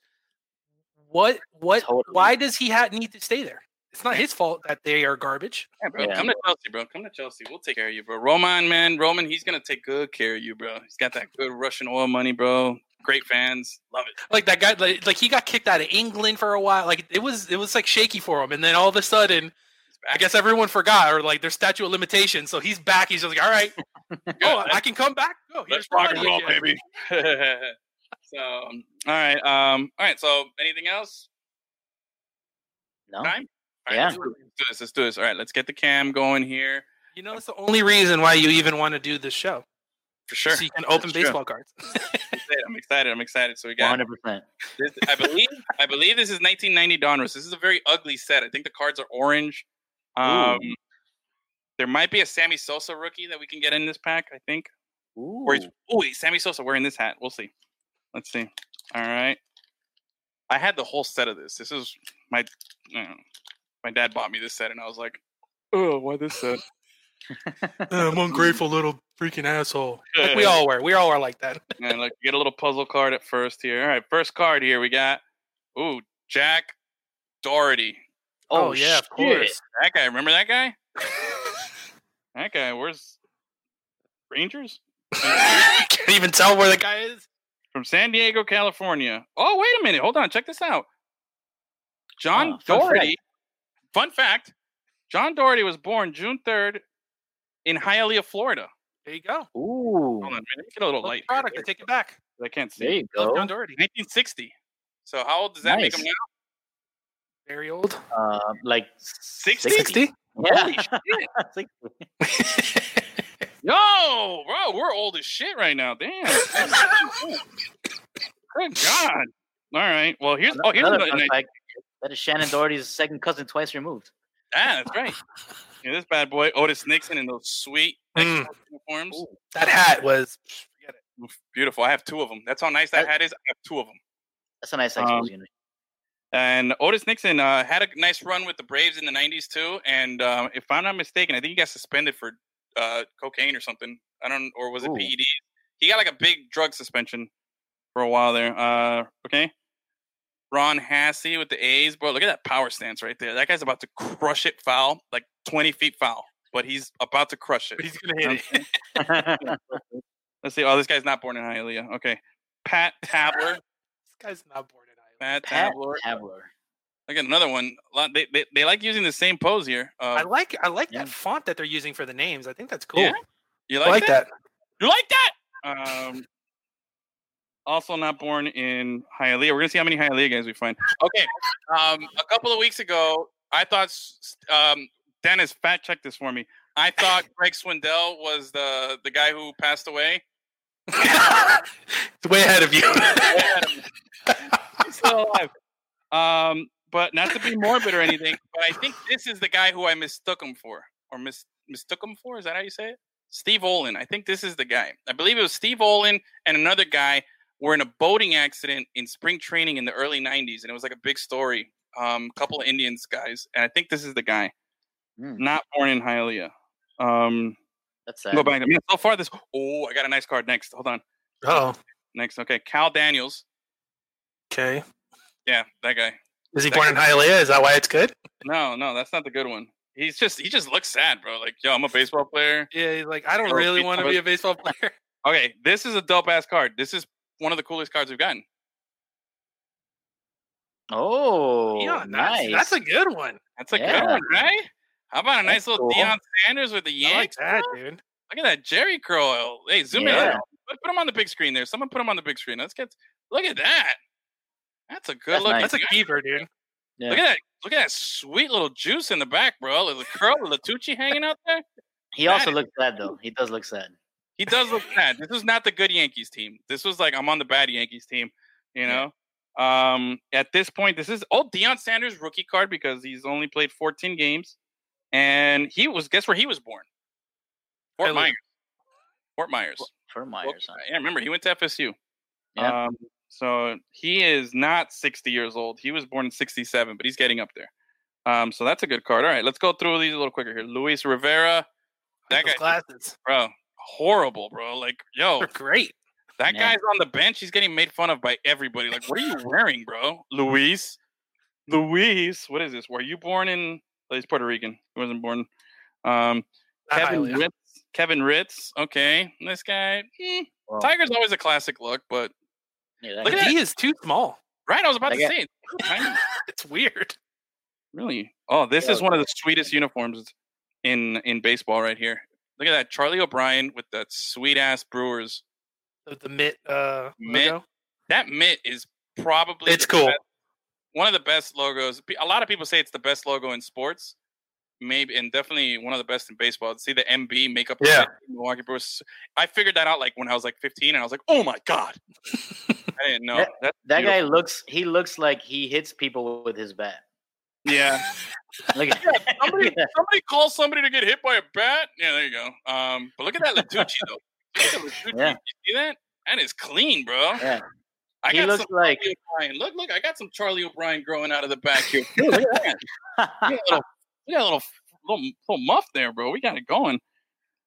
what what Totally. why does he ha- need to stay there? It's not his fault that they are garbage. yeah, bro. Yeah. come to chelsea bro come to chelsea we'll take care of you bro roman man roman he's gonna take good care of you bro he's got that good russian oil money bro great fans love it Like that guy, like, like he got kicked out of England for a while. Like it was, it was like shaky for him, and then all of a sudden, I guess everyone forgot or like their statute of limitations. So he's back. He's just like, all right, oh, I can come back. Oh, let's rock and roll again." baby so um, all right um all right so anything else No? time All right, Yeah. let's do this. Let's do this. Let's do this. All right, let's get the cam going here You know, it's the only reason why you even want to do this show. for sure. So you can open That's true. baseball cards. I'm excited. I'm excited. So we got 100%. I believe. I believe this is 1990 Donruss. This is a very ugly set. I think the cards are orange. Um, there might be a Sammy Sosa rookie that we can get in this pack. I think. Ooh. Or oh wait, Sammy Sosa wearing this hat. We'll see. Let's see. All right. I had the whole set of this. This is my. I don't know. my dad bought me this set, and I was like, "Oh, why this set?" I'm ungrateful little freaking asshole. Like we all were. We all are like that. And like get a little puzzle card at first here. All right, first card here we got. Ooh, Jack Doherty. Oh, oh yeah, of course. That guy. Remember that guy? that guy. Where's Rangers? Can't even tell where the guy is. From San Diego, California. Oh, wait a minute. Hold on. Check this out. John Oh, Doherty. Fun fact. John Doherty was born June 3rd in Hialeah, Florida. There you go. Ooh. Hold on, man. Get a little light. product. I take it back. I can't see. There you go. John Doherty. 1960. So how old does that make him now? Very old. Uh, like 60? 60? Yeah. Holy shit. 60. Yo, bro, we're old as shit right now. Damn. Good God. All right. Well, here's oh here's Another another fun nice, fact, that is Shannen Doherty's second cousin twice removed. ah, that's right. Yeah, this bad boy Otis Nixon in those sweet Mm. Expos uniforms. That hat was. It. Oof, Beautiful. I have two of them. That's how nice that That- hat is. I have two of them. That's a nice Um, Expos unit. And Otis Nixon uh, had a nice run with the Braves in the '90s too. And uh, if I'm not mistaken, I think he got suspended for uh, cocaine or something. I don't, or was it Ooh. PED? He got like a big drug suspension for a while there. Uh, okay. Ron Hassey with the A's, bro. Look at that power stance right there. That guy's about to crush it foul, like 20 feet foul, but he's about to crush it. He's gonna hit it. Let's see. Oh, this guy's not born in Hialeah. Okay. Pat Tabler. this guy's not born in Pat Pat Tabler. Tabler. Look at another one. Lot- They, they, they like using the same pose here. I Uh, like I like Yeah. that font that they're using for the names. I think that's cool. Yeah? you I like, like that? that. You like that? Um, also not born in Hialeah. We're gonna see how many Hialeah guys we find. Okay. Um, a couple of weeks ago, I thought um, Dennis fact checked this for me. I thought Greg Swindell was the the guy who passed away. it's way ahead of you. He's still alive. Um, but not to be morbid or anything, but I think this is the guy who I mistook him for, or mis- mistook him for. Is that how you say it? Steve Olin. I think this is the guy. I believe it was Steve Olin and another guy were in a boating accident in spring training in the early '90s, and it was like a big story. Um, a couple of Indians guys, and I think this is the guy. Hmm. Not born in Hialeah. Um, That's sad. go back. Yeah, so far, this. Oh, I got a nice card next. Hold on. oh, Next, okay. Kal Daniels. okay. Yeah, that guy. Is he born in Hialeah? Is that why it's good? No, no, that's not the good one. He's just he just looks sad, bro. Like, yo, I'm a baseball player. Yeah, he's like I don't really want to be a baseball player. Okay, this is a dope ass card. This is one of the coolest cards we've gotten. Oh, yeah, nice. That's, that's a good one. That's a Yeah. good one, right? How about a nice That's little cool. Deion Sanders with the I like Yanks? that, bro? dude. Look at that Jheri curl. Hey, zoom in. Yeah. Put, put him on the big screen there. Someone put him on the big screen. Let's get. Look at that. That's a good That's look. nice. That's a keeper, dude. Yeah. Look at that. Look at that sweet little juice in the back, bro. The curl, the Latucci hanging out there. He also That is- looks sad though. He does look sad. He does look bad. This was not the good Yankees team. This was like I'm on the bad Yankees team. You know. Um, at this point, this is oh Deion Sanders rookie card because he's only played 14 games, and he was guess where he was born? Fort. Myers. Fort Myers. Fort Myers. huh? Yeah, remember he went to FSU. Yeah. Um, so he is not 60 years old. He was born in 67, but he's getting up there. Um, so that's a good card. All right, let's go through these a little quicker here. Luis Rivera, that guy, glasses. bro, horrible, bro. Like, yo, They're great. that Yeah. guy's on the bench. He's getting made fun of by everybody. Like, what are you wearing, bro? Luis, Luis, what is this? Were you born in? Oh, he's Puerto Rican. He wasn't born. Um, Kevin Ritz. Kevin Ritz. Okay, this guy. hmm, Well, Tiger's always a classic look, but yeah, look at. He is too small. right, I was about That to guy- say. it's. It's weird. Really? Oh, this Yeah, is one of the sweetest uniforms in in baseball right here. Look at that, Charlie O'Brien with that sweet ass Brewers. The, the mitt. Uh, Mitt. logo. That mitt is probably It's cool. best- one of the best logos. A lot of people say it's the best logo in sports, maybe, and definitely one of the best in baseball. See the MB makeup. of Yeah. Milwaukee Brewers. I figured that out like when I was like 15, and I was like, oh my god, I didn't know That- that guy looks. He looks like he hits people with his bat. Yeah. Look at somebody, somebody call somebody to get hit by a bat. Yeah, there you go. Um, but look at that Latucci though. Latucci. Yeah. You see that? That is clean, bro. Yeah. I He got looks some like- Charlie O'Brien. Look, look, I got some Charlie O'Brien growing out of the back here. Dude, look at that. We got a little, we got a little, little, little muff there, bro. We got it going.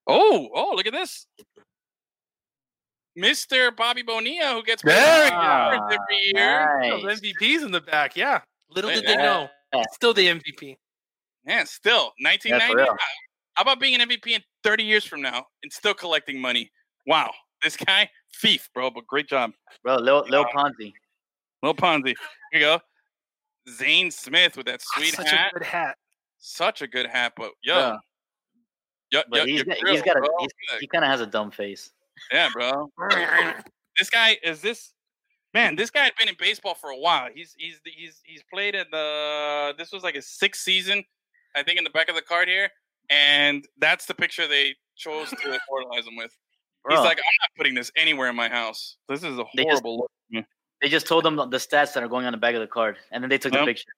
Oh, oh, look at this. Mr. Bobby Bonilla, who gets There you every year. Nice. MVPs in the back. Yeah. Little Look did they that. Know. Still the MVP. Yeah, still Yeah, 1990. for. How about being an MVP in 30 years from now and still collecting money? Wow, this guy, thief, bro, but great job. Bro, Lil, Lil Ponzi. Lil Ponzi. Here you go. Zane Smith with that ah, sweet Such hat. a good hat. Such a good hat, but yo, Yeah. yo, But yo, he's got, real, he's got a, he's, he kind of has a dumb face. yeah, bro. This guy is this man. This guy had been in baseball for a while. He's he's he's he's played at the. This was like his sixth season, I think, in the back of the card here, and that's the picture they chose to immortalize him with. Bro, He's like, I'm not putting this anywhere in my house. This is a They just- horrible look. they just told him the stats that are going on the back of the card, and then they took the picture.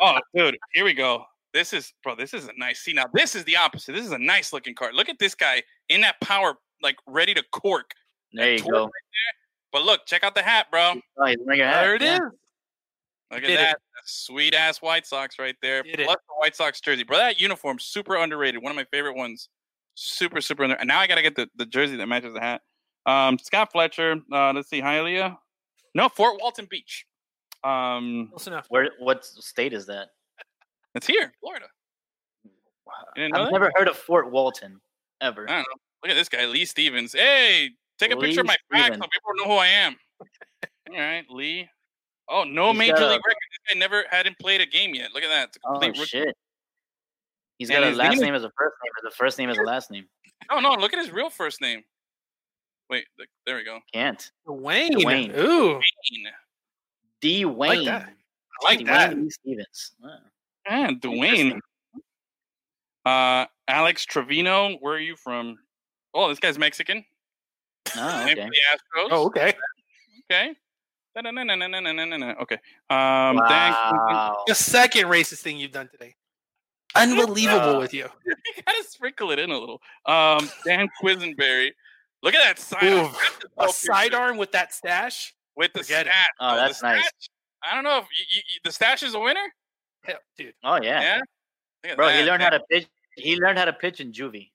Oh, dude, here we go. This is, bro. This is a nice. See, now this is the opposite. This is a nice looking card. Look at this guy in that power, like ready to cork. There you go. right But look, check out the hat, bro. Oh, he's wearing a hat. There it is. yeah. Look at Did it. that. Sweet ass White Sox right there. Did it. Plus the White Sox jersey. Bro, that uniform super underrated. One of my favorite ones. Super, super under. And now I gotta get the, the jersey that matches the hat. Um, Scott Fletcher. Uh, let's see, Hialeah. No, Fort Walton Beach. Um, Close enough. Where? What state is that? it's here, Florida. You I've that? never heard of Fort Walton ever. I don't know. Look at this guy, Lee Stevens. Hey, take a picture of my back so Stevens. people know who I am. All right, Lee. Oh, no He's major got a- league record. This guy never hadn't played a game yet. Look at that. It's a Oh complete rookie. shit! He's And got a his last name is- as a first name, or the first name as a last name. Oh no, look at his real first name. Wait, th- there we go. Can't. Dwayne. Dwayne. Ooh. Dwayne. D. Wayne. that. I like Dwayne that. Lee Stevens. Wow. Ah, Dwayne. Uh, Alex Trevino. Where are you from? Oh, this guy's Mexican. Oh, okay. Oh, okay. Okay. Okay. Um, wow. The second racist thing you've done today. Unbelievable uh, with you. you gotta sprinkle it in a little. Um, Dan Quisenberry. Look at that side arm a sidearm with that stash? With the Forget stash. It. Oh, that's stash, nice. I don't know if you, you, you, the stash is a winner. Hell, dude. Oh yeah. yeah? Bro, that, he learned how to pitch. He learned how to pitch in juvie.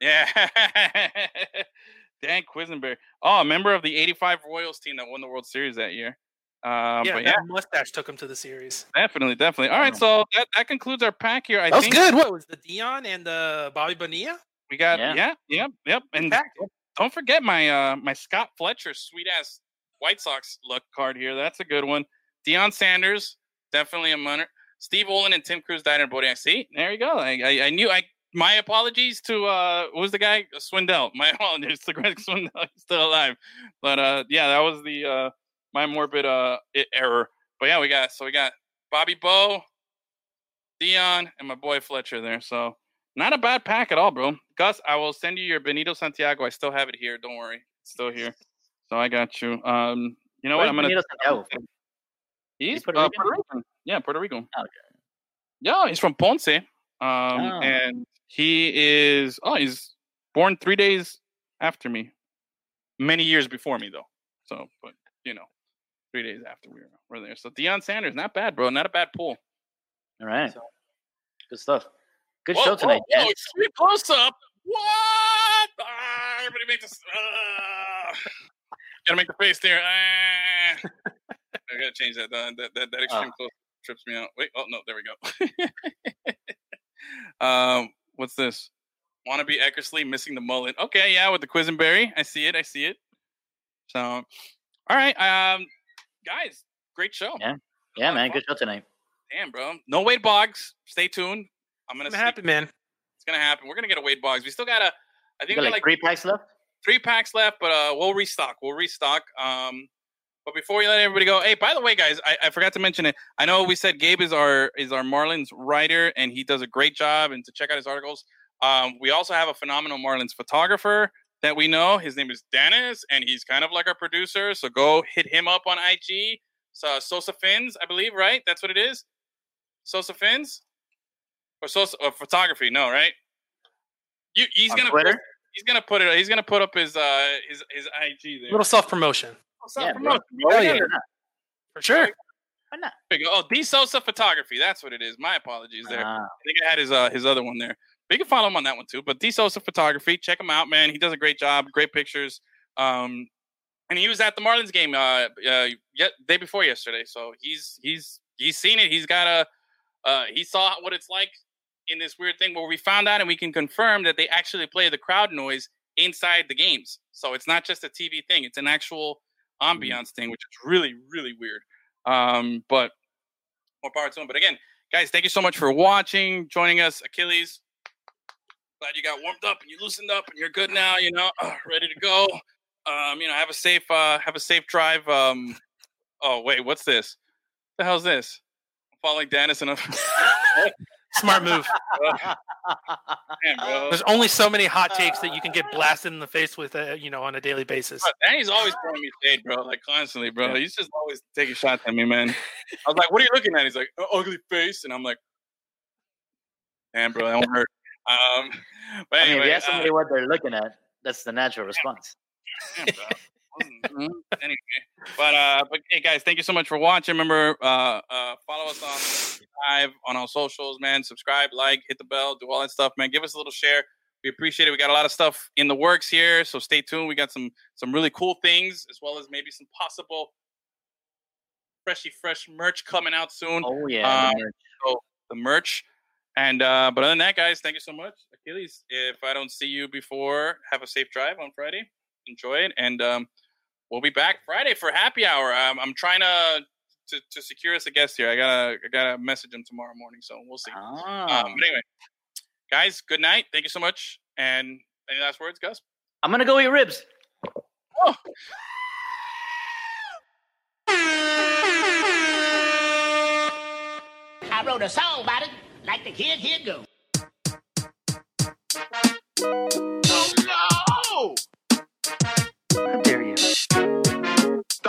Yeah. Dan Quisenberry. Oh, a member of the 85 Royals team that won the World Series that year. Um, yeah, but that yeah, mustache took him to the series. definitely, definitely. All right, so that, that concludes our pack here. I that was think good. What was the Deion and the Bobby Bonilla? we got Yeah. yeah, yep, yep. And Packed. don't forget my uh my Scott Fletcher sweet ass White Sox luck card here. That's a good one. Deion Sanders, definitely a munner. Steve Olin and Tim Crews died in Bodiac. See, there you go. I, I, I knew I my apologies to uh what was the guy? Swindell. My apologies to Greg Swindell. He's still alive. But uh yeah, that was the uh my morbid uh error. But yeah, we got so we got Bobby Bow, Deion, and my boy Fletcher there. So not a bad pack at all, bro. Gus, I will send you your Benito Santiago. I still have it here. Don't worry, it's still here. So I got you. Um, you know what? I'm gonna. Benito Santiago from? He's Puerto uh, Rican? Puerto Rican. Yeah, Puerto Rico. Okay. Yeah, he's from Ponce. Um, Oh. and he is. Oh, he's born three days after me. Many years before me, though. So, but you know, three days after we were, were there. So Deion Sanders, not bad, bro. Not a bad pull. All right. Good stuff. Good Whoa, show tonight, whoa, whoa, close up. What? Ah, everybody make this. ah. gotta make the face there. Ah. I gotta change that. that that, that extreme Ah. close trips me out. Wait. Oh no, there we go. um, what's this? Want to be Eckersley missing the mullet? Okay, yeah, with the Quisenberry. I see it. I see it. So, all right, um, guys, great show. Yeah. Yeah, man. Good show tonight. Damn, bro. No Wade Boggs. Stay tuned. I'm gonna I'm sneak happy, man. it's gonna happen. We're gonna get a Wade Boggs. We still got a. I You think got we got like like three packs left. three packs left, but uh, we'll restock. We'll restock. Um, but before we let everybody go, hey, by the way, guys, I, I forgot to mention it. I know we said Gabe is our is our Marlins writer, and he does a great job. And to check out his articles, um, we also have a phenomenal Marlins photographer that we know. His name is Dennis, and he's kind of like our producer. So go hit him up on IG. So Sosa Fins, I believe, right? That's what it is. Sosa Fins or Sosa or photography? No, right? You, he's On gonna Twitter? post- he's gonna put it. He's gonna put up his uh his his IG there. little self promotion. Self Yeah, bro. promotion. Why Hell not? yeah. For sure. Why not? There you. Oh, D Sosa Photography. That's what it is. My apologies there. Ah, I think I had his uh his other one there. But you can follow him on that one too. But D Sosa Photography, check him out, man. He does a great job. Great pictures. Um, and he was at the Marlins game uh, uh yet day before yesterday. So he's he's he's seen it. He's got a uh he saw what it's like in this weird thing where we found out and we can confirm that they actually play the crowd noise inside the games. So it's not just a TV thing; it's an actual ambiance thing, which is really really weird. Um, but more power to him. But again, guys, thank you so much for watching, joining us, Achilles. Glad you got warmed up and you loosened up and you're good now. You know, uh, ready to go. Um, you know, have a safe uh, have a safe drive. Um, oh wait, what's this? the hell's this? I'm following Dennis and I'm Smart move. Damn, bro. There's only so many hot takes that you can get blasted in the face with, uh, you know, on a daily basis. Bro, Danny's always throwing me shade, bro. Like constantly, bro. He's just always taking shots at me, man. I was like, "What are you looking at?" He's like, "Uh, "Ugly face," and I'm like, "Damn, bro, that won't hurt." Um, but I mean, if you ask uh, somebody what they're looking at, that's the natural response. damn, bro. Anyway, but uh, but hey guys, thank you so much for watching. Remember, uh, uh, follow us on live on our socials, man. Subscribe, like, hit the bell, do all that stuff, man. Give us a little share. We appreciate it. We got a lot of stuff in the works here, so stay tuned. We got some some really cool things, as well as maybe some possible freshy fresh merch coming out soon. Oh yeah. Um, so the merch. And uh, but other than that, guys, thank you so much, Achilles. If I don't see you before, have a safe drive on Friday. Enjoy it, and um, we'll be back Friday for happy hour. Um, I'm trying to, to to secure us a guest here. I gotta I gotta message him tomorrow morning, so we'll see. Ah. Um, but anyway, guys, good night. Thank you so much. And any last words, Gus? I'm gonna go eat ribs. Oh. I wrote a song about it, like the kid, here it